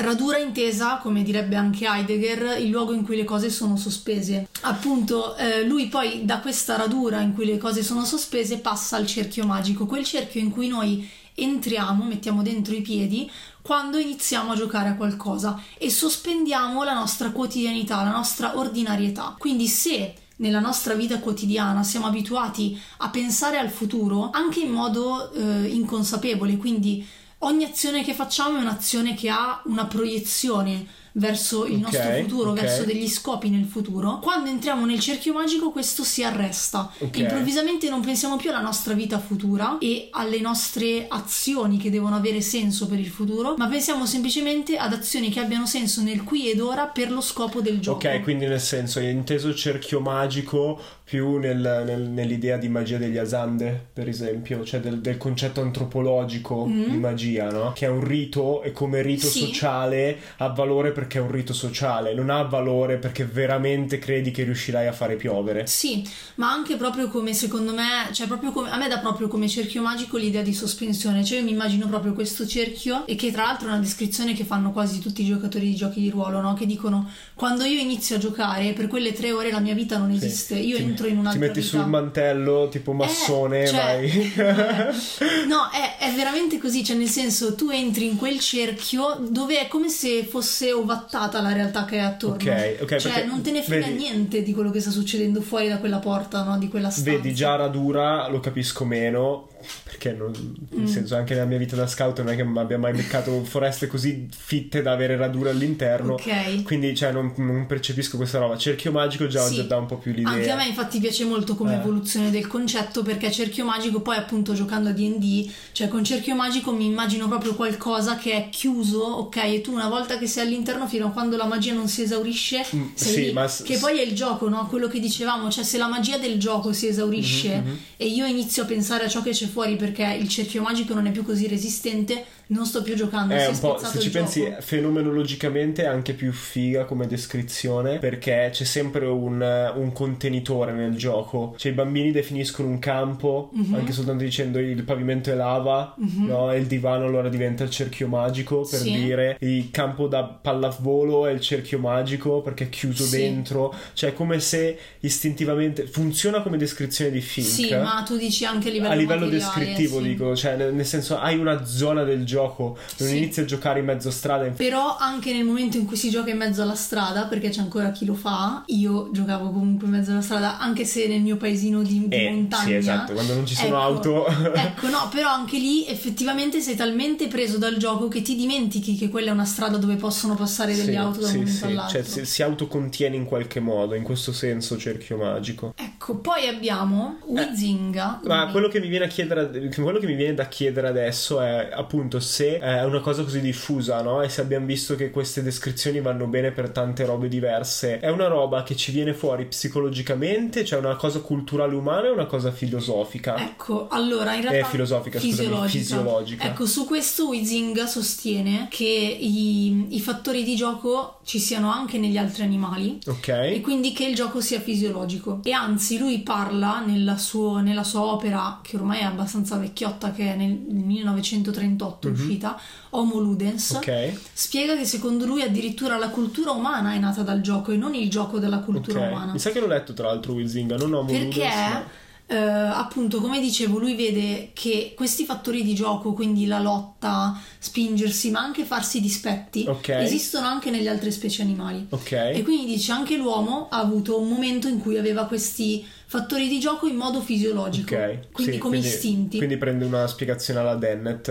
Radura intesa, come direbbe anche Heidegger, il luogo in cui le cose sono sospese. Appunto, eh, lui poi da questa radura in cui le cose sono sospese passa al cerchio magico, quel cerchio in cui noi entriamo, mettiamo dentro i piedi quando iniziamo a giocare a qualcosa e sospendiamo la nostra quotidianità, la nostra ordinarietà. Quindi se nella nostra vita quotidiana siamo abituati a pensare al futuro anche in modo eh, inconsapevole, quindi ogni azione che facciamo è un'azione che ha una proiezione verso il Ok, nostro futuro, ok. verso degli scopi nel futuro. Quando entriamo nel cerchio magico questo si arresta. Ok. Improvvisamente non pensiamo più alla nostra vita futura e alle nostre azioni che devono avere senso per il futuro, ma pensiamo semplicemente ad azioni che abbiano senso nel qui ed ora per lo scopo del gioco. Ok, quindi nel senso, è inteso cerchio magico più nel- nel- nell'idea di magia degli Asande, per esempio, cioè del, del concetto antropologico di magia, no? Che è un rito e come rito Mm. Sì. sociale ha valore perché è un rito sociale, non ha valore perché veramente credi che riuscirai a fare piovere. Sì, ma anche proprio come secondo me, cioè proprio come a me dà proprio come cerchio magico l'idea di sospensione, cioè io mi immagino proprio questo cerchio e che tra l'altro è una descrizione che fanno quasi tutti i giocatori di giochi di ruolo, no? Che dicono quando io inizio a giocare per quelle tre ore la mia vita non Sì. esiste, io Ti- entro in un'altra Ti metti vita. sul mantello tipo massone, cioè- vai. No, è, è veramente così, cioè nel senso tu entri in quel cerchio dove è come se fosse ovattata la realtà che è attorno. Ok, ok, Cioè non te ne frega vedi- niente di quello che sta succedendo fuori da quella porta, no? Di quella stanza. Vedi, già Radura lo capisco meno, perché non- nel Mm. senso anche nella mia vita da scout non è che mi abbia mai beccato foreste così fitte da avere radura all'interno. Ok. Quindi cioè non, non percepisco questa roba. Cerchio magico già, Sì. già dà un po' più l'idea. Anche a me infatti piace molto come Eh. evoluzione del concetto perché cerchio magico poi appunto giocando a D&D, cioè con cerchio magico mi immagino proprio qualcosa che è chiuso, ok, e tu una volta che sei all'interno fino a quando la magia non si esaurisce. Mm, sì, ma Che poi è il gioco, no? Quello che dicevamo, cioè se la magia del gioco si esaurisce Mhm, e io inizio a pensare a ciò che c'è fuori perché il cerchio magico non è più così resistente, non sto più giocando. È un po', se ci pensi, gioco. fenomenologicamente è anche più figa come descrizione perché c'è sempre un, un contenitore nel gioco. Cioè, i bambini definiscono un campo Mhm. anche soltanto dicendo il pavimento è lava, no? E il divano allora diventa il cerchio magico per Sì. dire il campo da pallavolo è il cerchio magico perché è chiuso Sì. dentro. Cioè, è come se istintivamente funziona come descrizione di Fink. Sì, ma tu dici anche a livello a livello descrittivo sì. dico, cioè nel, nel senso hai una zona del gioco, non Sì. inizi a giocare in mezzo strada, in Però anche nel momento in cui si gioca in mezzo alla strada, perché c'è ancora chi lo fa, io giocavo comunque in mezzo alla strada, anche se nel mio paesino di, di Eh, montagna. sì, esatto, quando non ci sono Ecco, auto. ecco, no, però anche lì effettivamente sei talmente preso dal gioco che ti dimentichi che quella è una strada dove possono passare delle Sì, auto da un sì, momento sì, all'altro. cioè si, si autocontiene in qualche modo, in questo senso cerchio magico. Ecco, poi abbiamo Wizinga. Eh, Ma quello che mi viene a chiedere, quello che mi viene da chiedere adesso è appunto se è una cosa così diffusa, no? E se abbiamo visto che queste descrizioni vanno bene per tante robe diverse, è una roba che ci viene fuori psicologicamente, cioè una cosa culturale umana e una cosa filosofica. Ecco, allora in realtà Eh, filosofica, scusami, fisiologica. fisiologica. Ecco, su questo Wizinga sostiene che i, i fattori di gioco ci siano anche negli altri animali e Ok? quindi che il gioco sia fisiologico. E anzi, lui parla nella, suo- nella sua opera, che ormai è abbastanza vecchiotta, che è nel 1938 uscita, Homo Ludens. Mhm. Ok. Spiega che secondo lui addirittura la cultura umana è nata dal gioco e non il gioco della cultura Ok. umana. Mi sa che l'ho letto tra l'altro Wizinga, non ho Perché, eh, appunto, come dicevo, lui vede che questi fattori di gioco, quindi la lotta, spingersi, ma anche farsi dispetti, Ok. esistono anche nelle altre specie animali. Ok. E quindi dice anche l'uomo ha avuto un momento in cui aveva questi fattori di gioco in modo fisiologico, Ok, quindi sì, come quindi, istinti. Quindi prende una spiegazione alla Dennett,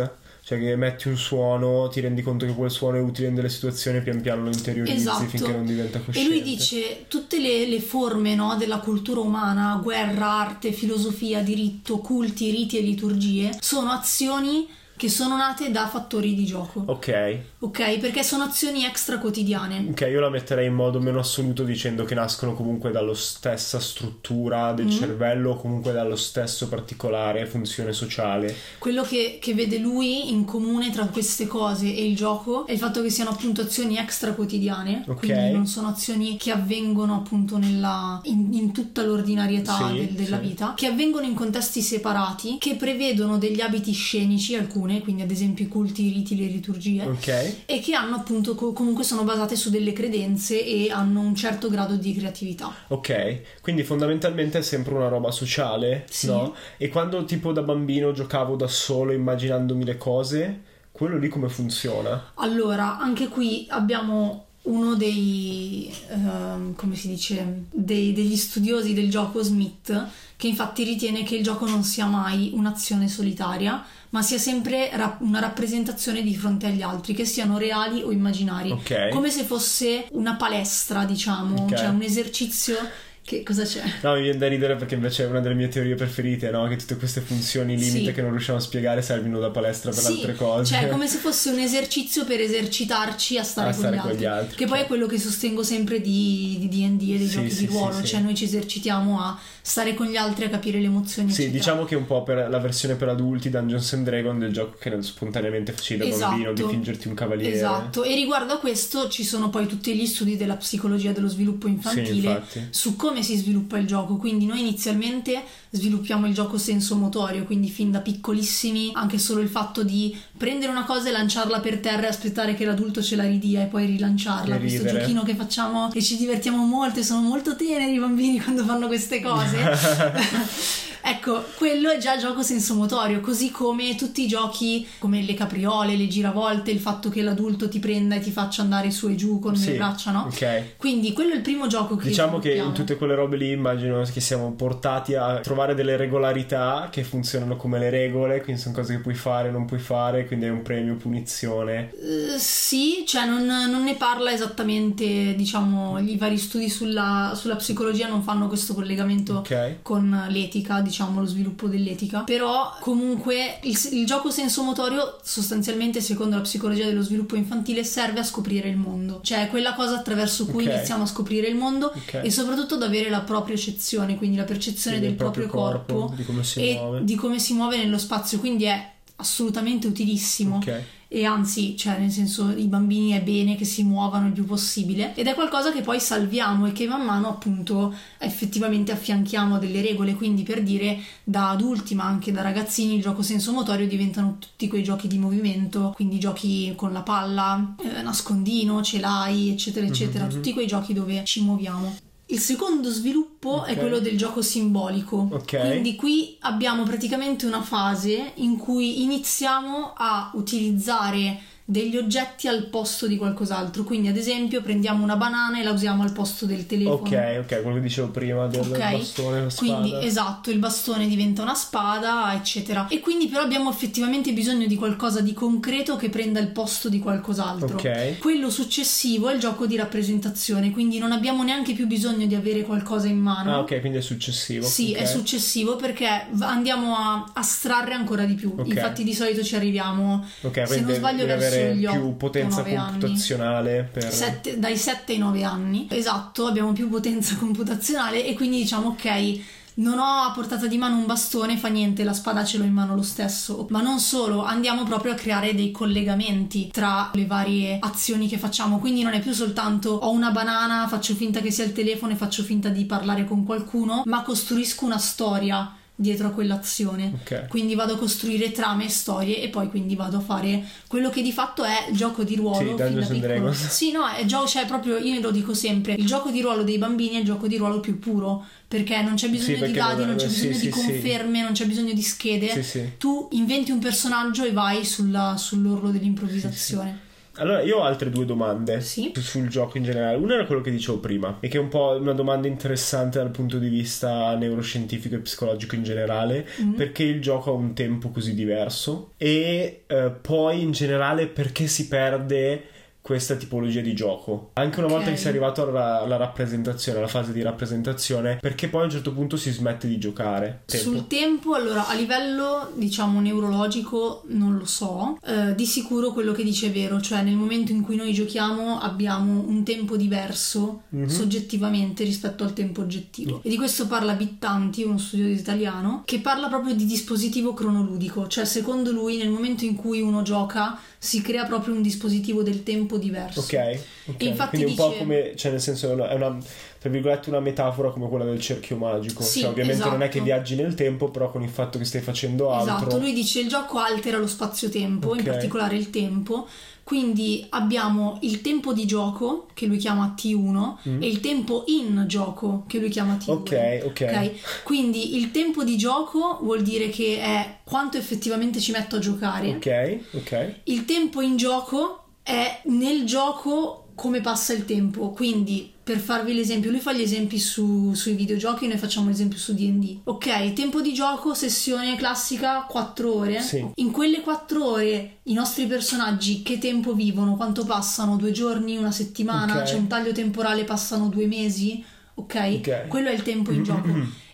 cioè che metti un suono, ti rendi conto che quel suono è utile in delle situazioni e pian piano lo interiorizzi Esatto. finché non diventa E cosciente. lui dice tutte le, le forme no, della cultura umana, guerra, arte, filosofia, diritto, culti, riti e liturgie, sono azioni che sono nate da fattori di gioco, Ok, ok? Perché sono azioni extra quotidiane. ok, io la metterei in modo meno assoluto dicendo che nascono comunque dalla stessa struttura del Mm. cervello o comunque dallo stesso particolare funzione sociale. Quello che, che vede lui in comune tra queste cose e il gioco è il fatto che siano appunto azioni extra quotidiane, Ok. quindi non sono azioni che avvengono appunto nella, in, in tutta l'ordinarietà Sì, del- della sì. vita, che avvengono in contesti separati, che prevedono degli abiti scenici, alcune, quindi ad esempio i culti, i riti, le liturgie. Ok? E che hanno appunto co- comunque sono basate su delle credenze e hanno un certo grado di creatività. Ok, quindi fondamentalmente è sempre una roba sociale, Sì. no? E quando tipo da bambino giocavo da solo immaginandomi le cose, quello lì come funziona? Allora, anche qui abbiamo uno dei, ehm, come si dice, dei- degli studiosi del gioco Smith, che infatti ritiene che il gioco non sia mai un'azione solitaria, ma sia sempre ra- una rappresentazione di fronte agli altri, che siano reali o immaginari. Ok. Come se fosse una palestra, diciamo, Ok. cioè un esercizio. Che cosa c'è? No, mi viene da ridere perché invece è una delle mie teorie preferite, no? Che tutte queste funzioni limite Sì. che non riusciamo a spiegare servono da palestra per Sì, altre cose. Cioè, come se fosse un esercizio per esercitarci a stare, A stare con, con gli gli altri. Che poi è certo. quello che sostengo sempre di di DD e dei Sì, giochi di ruolo. Cioè, noi ci esercitiamo a stare con gli altri, a capire le emozioni. Sì, eccetera. diciamo che è un po' per la versione per adulti Dungeons and Dragons del gioco che spontaneamente facevi da Esatto. bambino di fingerti un cavaliere. Esatto, e riguardo a questo ci sono poi tutti gli studi della psicologia dello sviluppo infantile su come si sviluppa il gioco. Quindi noi inizialmente sviluppiamo il gioco sensomotorio, quindi fin da piccolissimi anche solo il fatto di prendere una cosa e lanciarla per terra e aspettare che l'adulto ce la ridia e poi rilanciarla. E Questo ridere. giochino che facciamo e ci divertiamo molto e sono molto teneri i bambini quando fanno queste cose. Ecco, quello è già gioco sensomotorio, così come tutti i giochi come le capriole, le giravolte, il fatto che l'adulto ti prenda e ti faccia andare su e giù con Sì, le braccia, no? Ok. Quindi quello è il primo gioco che Diciamo che in tutte quelle robe lì immagino che siamo portati a trovare delle regolarità che funzionano come le regole, quindi sono cose che puoi fare, non puoi fare, quindi è un premio, punizione. Eh, sì, cioè non, non ne parla esattamente, diciamo, i vari studi sulla, sulla psicologia non fanno questo collegamento Ok. con l'etica, diciamo diciamo lo sviluppo dell'etica, però comunque il, il gioco sensomotorio sostanzialmente secondo la psicologia dello sviluppo infantile serve a scoprire il mondo, cioè quella cosa attraverso cui Ok. iniziamo a scoprire il mondo Ok. e soprattutto ad avere la propria eccezione, quindi la percezione Sì, del, proprio, corpo, corpo, di e muove. di come si muove nello spazio, quindi è assolutamente utilissimo Ok. E anzi, cioè nel senso i bambini è bene che si muovano il più possibile ed è qualcosa che poi salviamo e che man mano appunto effettivamente affianchiamo a delle regole, quindi per dire da adulti ma anche da ragazzini il gioco sensomotorio diventano tutti quei giochi di movimento, quindi giochi con la palla, eh, nascondino, ce l'hai, eccetera eccetera, Mhm. tutti quei giochi dove ci muoviamo. Il secondo sviluppo è Ok. quello del gioco simbolico. Ok. Quindi qui abbiamo praticamente una fase in cui iniziamo a utilizzare degli oggetti al posto di qualcos'altro. Quindi, ad esempio, prendiamo una banana e la usiamo al posto del telefono. Ok, ok, quello che dicevo prima del Ok, bastone, la spada. Quindi esatto, il bastone diventa una spada, eccetera. E quindi però abbiamo effettivamente bisogno di qualcosa di concreto che prenda il posto di qualcos'altro. Ok. Quello successivo è il gioco di rappresentazione, quindi non abbiamo neanche più bisogno di avere qualcosa in mano. Ah, ok, quindi è successivo. Sì, ok. è successivo perché andiamo a astrarre ancora di più. Ok. Infatti, di solito ci arriviamo, Ok, se non sbaglio, verso avere più 8 potenza 9 anni. computazionale per... Sette- dai 7 ai 9 anni. Esatto, abbiamo più potenza computazionale e quindi diciamo ok. Non ho a portata di mano un bastone, fa niente, la spada ce l'ho in mano lo stesso. Ma non solo, andiamo proprio a creare dei collegamenti tra le varie azioni che facciamo. Quindi non è più soltanto ho una banana, faccio finta che sia il telefono e faccio finta di parlare con qualcuno, ma costruisco una storia dietro a quell'azione. Ok. Quindi vado a costruire trame e storie e poi quindi vado a fare quello che di fatto è il gioco di ruolo. Sì, fin da Dungeons and piccolo. Dragons. Sì, no, è gioco, cioè proprio io lo dico sempre, il gioco di ruolo dei bambini è il gioco di ruolo più puro, perché non c'è bisogno Sì, di dadi, non- non c'è bisogno sì, di conferme, non c'è bisogno di schede. Sì, sì. Tu inventi un personaggio e vai sulla- sull'orlo dell'improvvisazione. Allora, io ho altre due domande Sì. su- sul gioco in generale. Una era quello che dicevo prima, e che è un po' una domanda interessante dal punto di vista neuroscientifico e psicologico in generale, Mm. perché il gioco ha un tempo così diverso e eh, poi in generale perché si perde questa tipologia di gioco. Anche una Ok. volta che si è arrivato alla, alla rappresentazione, alla fase di rappresentazione, perché poi a un certo punto si smette di giocare. Tempo. Sul tempo, allora, a livello diciamo neurologico non lo so, Eh, di sicuro quello che dice è vero, cioè nel momento in cui noi giochiamo abbiamo un tempo diverso Mhm. soggettivamente rispetto al tempo oggettivo. E di questo parla Bittanti, uno studioso italiano, che parla proprio di dispositivo cronoludico, cioè secondo lui nel momento in cui uno gioca si crea proprio un dispositivo del tempo diverso. Ok, ok. E infatti quindi un po' dice- come, cioè nel senso è una, è una, tra virgolette una metafora come quella del cerchio magico. Sì, cioè ovviamente non è esatto. che viaggi nel tempo, però con il fatto che stai facendo altro. Esatto, lui dice il gioco altera lo spazio-tempo, in Ok. particolare il tempo. Quindi abbiamo il tempo di gioco, che lui chiama T1, e il tempo in gioco, che lui chiama T2. Mm. Ok, ok. Quindi il tempo di gioco vuol dire che è quanto effettivamente ci metto a giocare. Ok, ok. Il tempo in gioco è nel gioco come passa il tempo. Quindi, per farvi l'esempio, lui fa gli esempi su- sui videogiochi, noi facciamo l'esempio su DD. Ok, tempo di gioco, sessione classica 4 ore. Sì. In quelle 4 ore i nostri personaggi che tempo vivono? Quanto passano? Due giorni, una settimana? Ok. C'è un taglio temporale, passano due mesi? Ok? Ok. Quello è il tempo in gioco.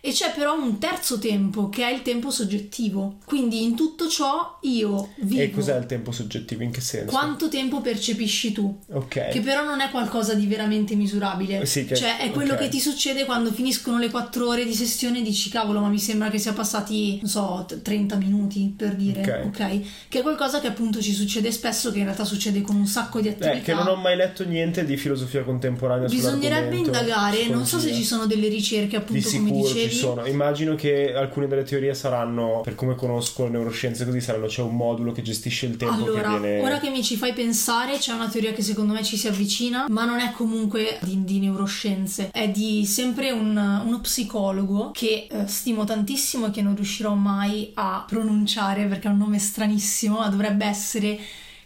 E c'è però un terzo tempo che è il tempo soggettivo. Quindi in tutto ciò io vivo. E cos'è il tempo soggettivo? In che senso? Quanto tempo percepisci tu? Ok. Che però non è qualcosa di veramente misurabile. Sì, che- Cioè, è quello ok. che ti succede quando finiscono le 4 ore di sessione e dici, cavolo, ma mi sembra che sia passati, non so, t- 30 minuti per dire, Ok. ok? Che è qualcosa che appunto ci succede spesso, che in realtà succede con un sacco di attività. Eh, che non ho mai letto niente di filosofia contemporanea Bisognerebbe indagare, non so se ci sono delle ricerche appunto come dicevi. Sono. Immagino che alcune delle teorie saranno, per come conosco le neuroscienze così, saranno c'è un modulo che gestisce il tempo Allora, che viene... ora che mi ci fai pensare, c'è una teoria che secondo me ci si avvicina, ma non è comunque di, di neuroscienze, è di sempre un- uno psicologo che eh, stimo tantissimo e che non riuscirò mai a pronunciare perché è un nome stranissimo, ma dovrebbe essere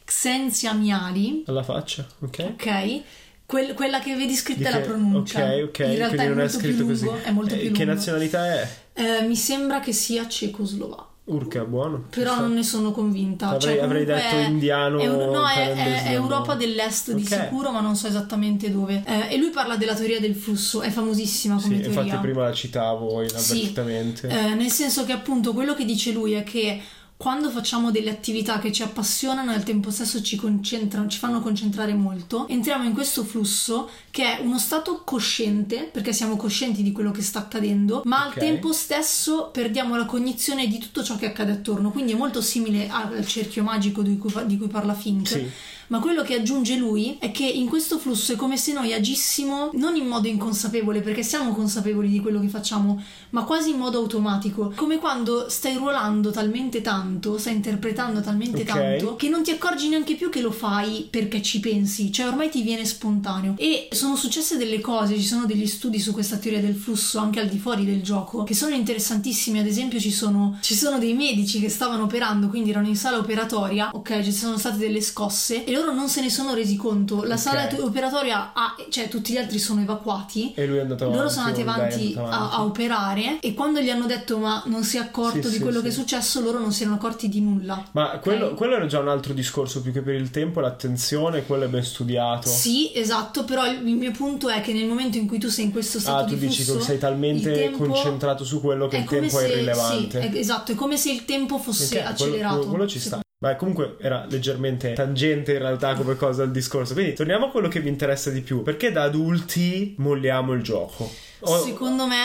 Xenzia Miali, Alla faccia, ok? ok? Quel- quella che vedi scritta Di è la che- pronuncia. Ok, ok, In realtà quindi è non è molto più lungo, così. è molto Eh, più Che lungo. nazionalità è? Eh, mi sembra che sia cecoslovacco. Urca, buono. Però non ne sono convinta. Avrei, cioè, avrei detto è, indiano. È, no, è, è, Europa dell'est di Ok. sicuro, ma non so esattamente dove. Eh, e lui parla della teoria del flusso, è famosissima come Sì, teoria. infatti prima la citavo inavvertitamente. Eh, nel senso che appunto quello che dice lui è che quando facciamo delle attività che ci appassionano e al tempo stesso ci concentrano, ci fanno concentrare molto, entriamo in questo flusso che è uno stato cosciente, perché siamo coscienti di quello che sta accadendo, ma Ok. al tempo stesso perdiamo la cognizione di tutto ciò che accade attorno. Quindi è molto simile al cerchio magico di cui, di cui parla Fink. Sì. Ma quello che aggiunge lui è che in questo flusso è come se noi agissimo non in modo inconsapevole, perché siamo consapevoli di quello che facciamo, ma quasi in modo automatico. Come quando stai ruolando talmente tanto, stai interpretando talmente Ok. tanto, che non ti accorgi neanche più che lo fai perché ci pensi, cioè ormai ti viene spontaneo. E sono successe delle cose, ci sono degli studi su questa teoria del flusso anche al di fuori del gioco, che sono interessantissimi. Ad esempio, ci sono, ci sono dei medici che stavano operando, quindi erano in sala operatoria, ok, ci sono state delle scosse e loro non se ne sono resi conto. La Ok. sala operatoria ha, cioè tutti gli altri sono evacuati. E lui è andato avanti. Loro sono andati è avanti andata a, avanti. a operare e quando gli hanno detto ma non si è accorto Sì, di sì, quello sì. che è successo, loro non si erano accorti di nulla. Ma quello, Ok? quello era già un altro discorso, più che per il tempo, l'attenzione, quello è ben studiato. Sì, esatto, però il, il mio punto è che nel momento in cui tu sei in questo stato Ah, tu di dici flusso, che sei talmente concentrato su quello che è il tempo è se- irrilevante. Sì, è- esatto, è come se il tempo fosse Ok, quello- accelerato. Quello, quello ci sta. Beh, comunque era leggermente tangente in realtà come cosa il discorso. Quindi torniamo a quello che mi interessa di più. Perché da adulti molliamo il gioco? O- Secondo me,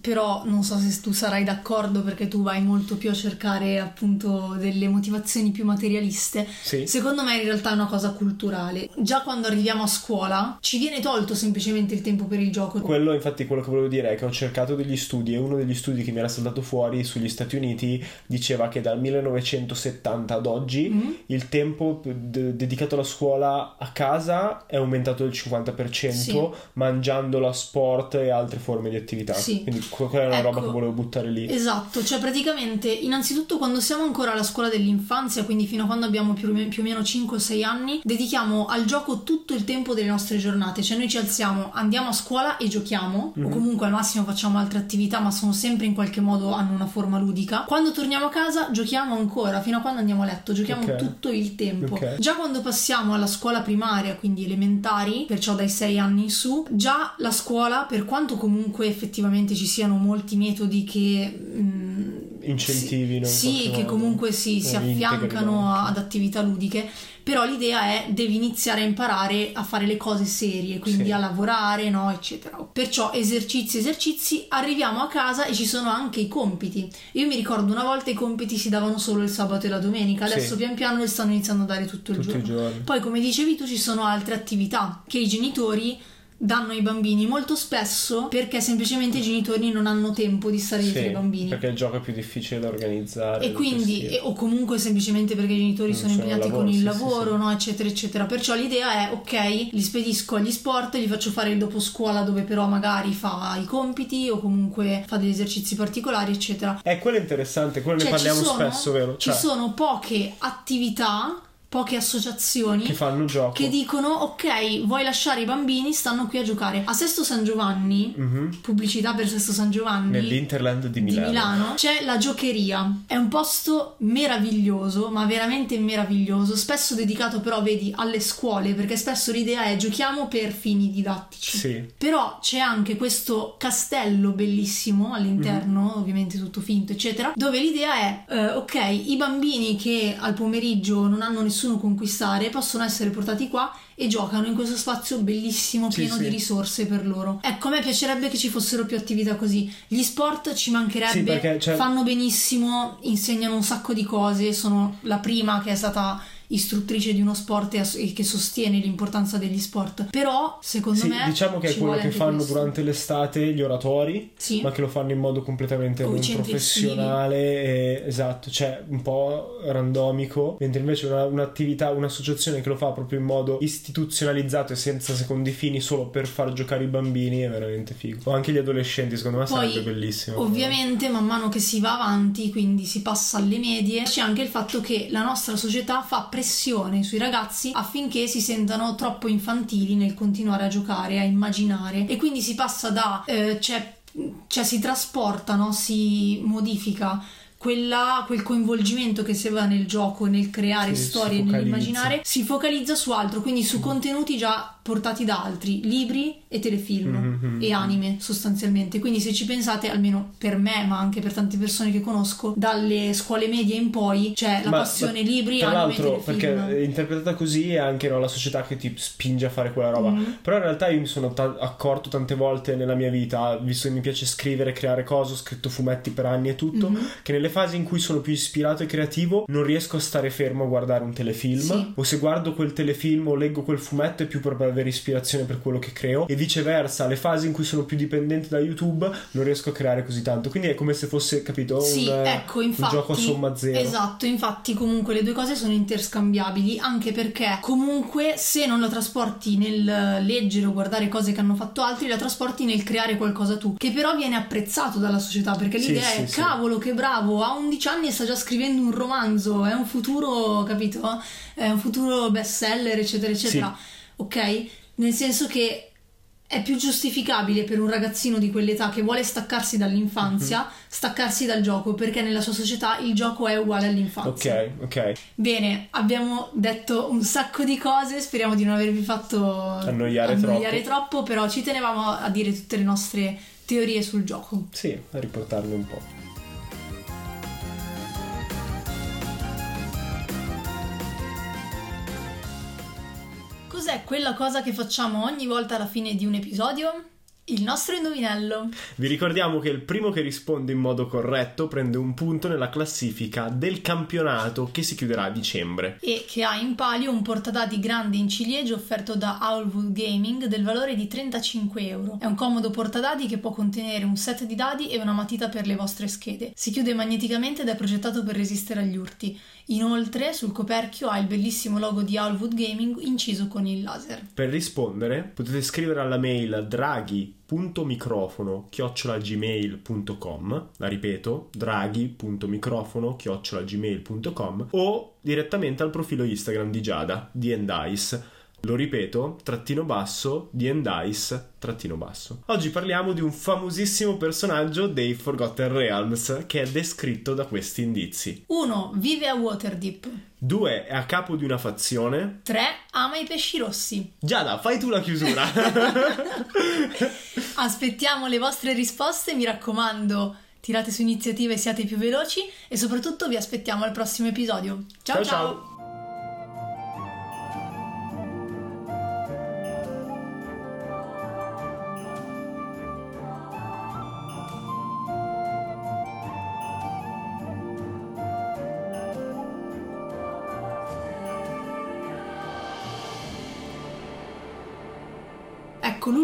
però, non so se tu sarai d'accordo perché tu vai molto più a cercare appunto delle motivazioni più materialiste. Sì. Secondo me in realtà è una cosa culturale. Già quando arriviamo a scuola ci viene tolto semplicemente il tempo per il gioco. Quello, infatti, quello che volevo dire è che ho cercato degli studi e uno degli studi che mi era saltato fuori sugli Stati Uniti diceva che dal 1970 ad oggi Mm. il tempo de- dedicato alla scuola a casa è aumentato del 50%, Sì. la sport e altre forme di attività. Sì. Quindi quella è una roba Ecco. che volevo buttare lì. Esatto, cioè praticamente innanzitutto quando siamo ancora alla scuola dell'infanzia, quindi fino a quando abbiamo più o meno, più o meno 5-6 anni, dedichiamo al gioco tutto il tempo delle nostre giornate, cioè noi ci alziamo, andiamo a scuola e giochiamo, Mhm. o comunque al massimo facciamo altre attività, ma sono sempre in qualche modo hanno una forma ludica. Quando torniamo a casa giochiamo ancora, fino a quando andiamo a letto, giochiamo Ok. tutto il tempo. Ok. Già quando passiamo alla scuola primaria, quindi elementari, perciò dai 6 anni in su, già la scuola, per quanto comunque effettivamente ci siano molti metodi che mm, Incentivino in sì, sì, che modo. comunque si, si affiancano ad attività ludiche, però l'idea è devi iniziare a imparare a fare le cose serie, quindi Sì. a lavorare, no, eccetera. Perciò esercizi, esercizi, arriviamo a casa e ci sono anche i compiti. Io mi ricordo una volta i compiti si davano solo il sabato e la domenica, Sì. adesso pian piano li stanno iniziando a dare tutto il Tutti i giorno. Poi, come dicevi tu, ci sono altre attività che i genitori danno ai bambini molto spesso perché semplicemente i genitori non hanno tempo di stare dietro Sì, ai bambini. perché il gioco è più difficile da organizzare. E quindi, e- o comunque semplicemente perché i genitori Non sono impegnati lavoro, con il sì, lavoro, sì. no, eccetera, eccetera. Perciò l'idea è, ok, li spedisco agli sport, gli faccio fare il dopo scuola dove però magari fa i compiti o comunque fa degli esercizi particolari, eccetera. Eh, quello è interessante, quello Cioè, ne ci parliamo sono- spesso, vero? Ci Cioè, sono poche attività, poche associazioni che fanno gioco. che dicono ok vuoi lasciare i bambini stanno qui a giocare a Sesto San Giovanni Mhm. pubblicità per Sesto San Giovanni Nell'Interland di di Milano. Milano. c'è la giocheria è un posto meraviglioso ma veramente meraviglioso spesso dedicato però vedi alle scuole perché spesso l'idea è giochiamo per fini didattici Sì. però c'è anche questo castello bellissimo all'interno, Mhm. ovviamente tutto finto, eccetera, dove l'idea è, eh, ok, i bambini che al pomeriggio non hanno nessuno conquistare possono essere portati qua e giocano in questo spazio bellissimo, Sì, pieno sì. di risorse per loro. Ecco, a me piacerebbe che ci fossero più attività così. Gli sport ci mancherebbe, Sì, perché, cioè- fanno benissimo, insegnano un sacco di cose, sono la prima che è stata istruttrice di uno sport e che sostiene l'importanza degli sport. Però, secondo Sì, me, diciamo che è quello che fanno questo. durante l'estate gli oratori, Sì. ma che lo fanno in modo completamente non professionale, e, esatto, cioè un po' randomico, mentre invece una- un'attività, un'associazione che lo fa proprio in modo istituzionalizzato e senza secondi fini solo per far giocare i bambini è veramente figo. O anche gli adolescenti, secondo me Poi, sarebbe bellissimo. Ovviamente, man mano che si va avanti, quindi si passa alle medie, c'è anche il fatto che la nostra società fa pressione sui ragazzi affinché si sentano troppo infantili nel continuare a giocare, a immaginare. E quindi si passa da. eh, cioè, cioè si trasporta, no? si modifica quella, quel coinvolgimento che si aveva nel gioco, nel creare Sì, storie, nell'immaginare, si focalizza su altro, quindi su contenuti già portati da altri, libri e telefilm Mhm. e anime sostanzialmente. Quindi se ci pensate, almeno per me, ma anche per tante persone che conosco, dalle scuole medie in poi c'è la Ma- passione ma libri, Tra anime, l'altro, telefilm. perché interpretata così è anche no, la società che ti spinge a fare quella roba. Mhm. Però in realtà io mi sono ta- accorto tante volte nella mia vita, visto che mi piace scrivere, creare cose, ho scritto fumetti per anni e tutto, Mhm. che nelle fasi in cui sono più ispirato e creativo non riesco a stare fermo a guardare un telefilm. Sì. O se guardo quel telefilm o leggo quel fumetto è più per avere ispirazione per quello che creo. E viceversa, le fasi in cui sono più dipendente da YouTube non riesco a creare così tanto. Quindi è come se fosse, capito, Sì, un, eh, ecco, un infatti. gioco a somma zero. Esatto, infatti comunque le due cose sono interscambiabili, anche perché comunque se non la trasporti nel leggere o guardare cose che hanno fatto altri, la trasporti nel creare qualcosa tu, che però viene apprezzato dalla società, perché Sì, l'idea sì, è sì. cavolo, che bravo, ha 11 anni e sta già scrivendo un romanzo, è un futuro, capito? È un futuro bestseller, eccetera, eccetera. Ok? Nel senso che è più giustificabile per un ragazzino di quell'età che vuole staccarsi dall'infanzia, Mhm. staccarsi dal gioco, perché nella sua società il gioco è uguale all'infanzia. Ok, ok. Bene, abbiamo detto un sacco di cose, speriamo di non avervi fatto Annoiare troppo, però ci tenevamo a dire tutte le nostre teorie sul gioco. Sì, a riportarne un po'. Cos'è quella cosa che facciamo ogni volta alla fine di un episodio? Il nostro indovinello. Vi ricordiamo che il primo che risponde in modo corretto prende un punto nella classifica del campionato che si chiuderà a dicembre. e che ha in palio un portadati grande in ciliegio offerto da Owlwood Gaming del valore di 35 euro. È un comodo portadati che può contenere un set di dadi e una matita per le vostre schede. Si chiude magneticamente ed è progettato per resistere agli urti. Inoltre, sul coperchio ha il bellissimo logo di Owlwood Gaming inciso con il laser. Per rispondere potete scrivere alla mail draghi.microfono chiocciolagmail.com la ripeto draghi.microfono chiocciolagmail.com o direttamente al profilo Instagram di Giada di Endice lo ripeto, trattino basso, di Endice, trattino basso. Oggi parliamo di un famosissimo personaggio dei Forgotten Realms che è descritto da questi indizi. 1. Vive a Waterdeep. 2. È a capo di una fazione. 3. Ama i pesci rossi. Giada, fai tu la chiusura. Aspettiamo le vostre risposte, mi raccomando, tirate su iniziative e siate più veloci e soprattutto vi aspettiamo al prossimo episodio. Ciao, Ciao ciao! ciao.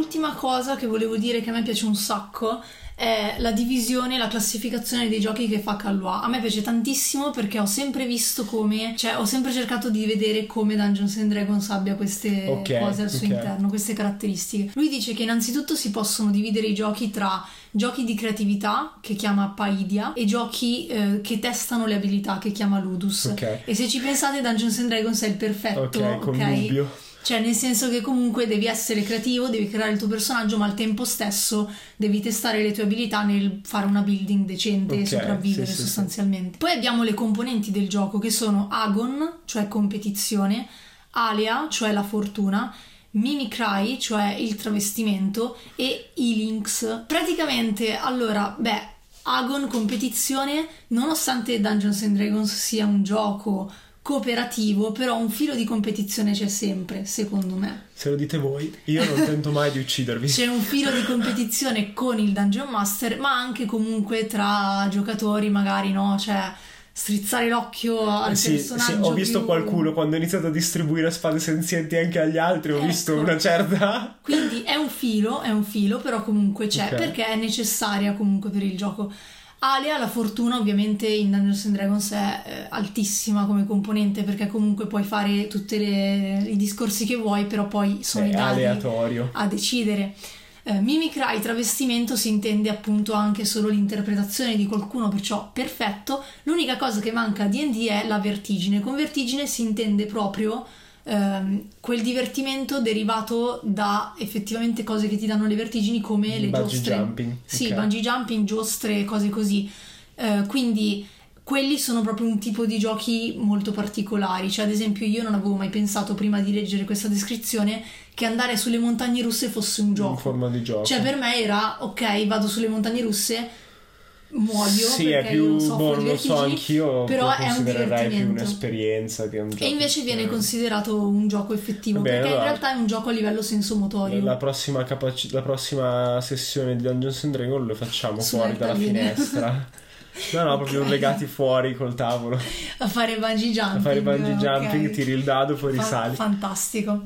L'ultima cosa che volevo dire che a me piace un sacco è la divisione, la classificazione dei giochi che fa Callois. A me piace tantissimo perché ho sempre visto come, cioè ho sempre cercato di vedere come Dungeons and Dragons abbia queste Ok, cose al suo ok. interno, queste caratteristiche. Lui dice che innanzitutto si possono dividere i giochi tra giochi di creatività che chiama Paidia e giochi eh, che testano le abilità che chiama Ludus. Ok. E se ci pensate Dungeons and Dragons è il perfetto, Ok, connubio. Cioè, nel senso che comunque devi essere creativo, devi creare il tuo personaggio, ma al tempo stesso devi testare le tue abilità nel fare una building decente e Ok, sopravvivere sì, sì, sostanzialmente. Poi abbiamo le componenti del gioco che sono Agon, cioè competizione, Alia, cioè la fortuna, Mimicry, cioè il travestimento, e Elinx. Praticamente, allora, beh, Agon competizione, nonostante Dungeons and Dragons sia un gioco cooperativo, però un filo di competizione c'è sempre, secondo me. Se lo dite voi, io non tento mai di uccidervi. C'è un filo di competizione con il Dungeon Master, ma anche comunque tra giocatori, magari, no? Cioè, strizzare l'occhio al Sì, personaggio. sì, ho visto più- qualcuno quando ho iniziato a distribuire spade senzienti anche agli altri, ho Ecco. visto una certa... Quindi è un filo, è un filo, però comunque c'è, Ok. perché è necessaria comunque per il gioco. Alia, la fortuna ovviamente in Dungeons and Dragons è eh, altissima come componente perché comunque puoi fare tutti i discorsi che vuoi, però poi sono È i dadi aleatorio. a decidere. Eh, Mimicry, travestimento, si intende appunto anche solo l'interpretazione di qualcuno, perciò perfetto. L'unica cosa che manca a D&D è la vertigine. Con vertigine si intende proprio ehm, quel divertimento derivato da effettivamente cose che ti danno le vertigini come le Bungee giostre. jumping, Sì, ok. bungee jumping, giostre, cose così. Eh, quindi quelli sono proprio un tipo di giochi molto particolari. Cioè, ad esempio, io non avevo mai pensato prima di leggere questa descrizione che andare sulle montagne russe fosse un gioco. In forma di gioco. Cioè, per me era ok, vado sulle montagne russe, muoio Sì, perché è più, io soffro boh, non lo so, anch'io però è un più un'esperienza che un gioco. E invece viene considerato un gioco effettivo, Bene, perché allora- in realtà è un gioco a livello sensomotorio. La prossima, capaci- la prossima sessione di Dungeons and Dragons lo facciamo Sulle fuori dalla altaline. finestra. No, no, proprio Ok. legati fuori col tavolo. A fare bungee jumping. A fare bungee jumping, tiri il dado, poi Fa- risali. fantastico.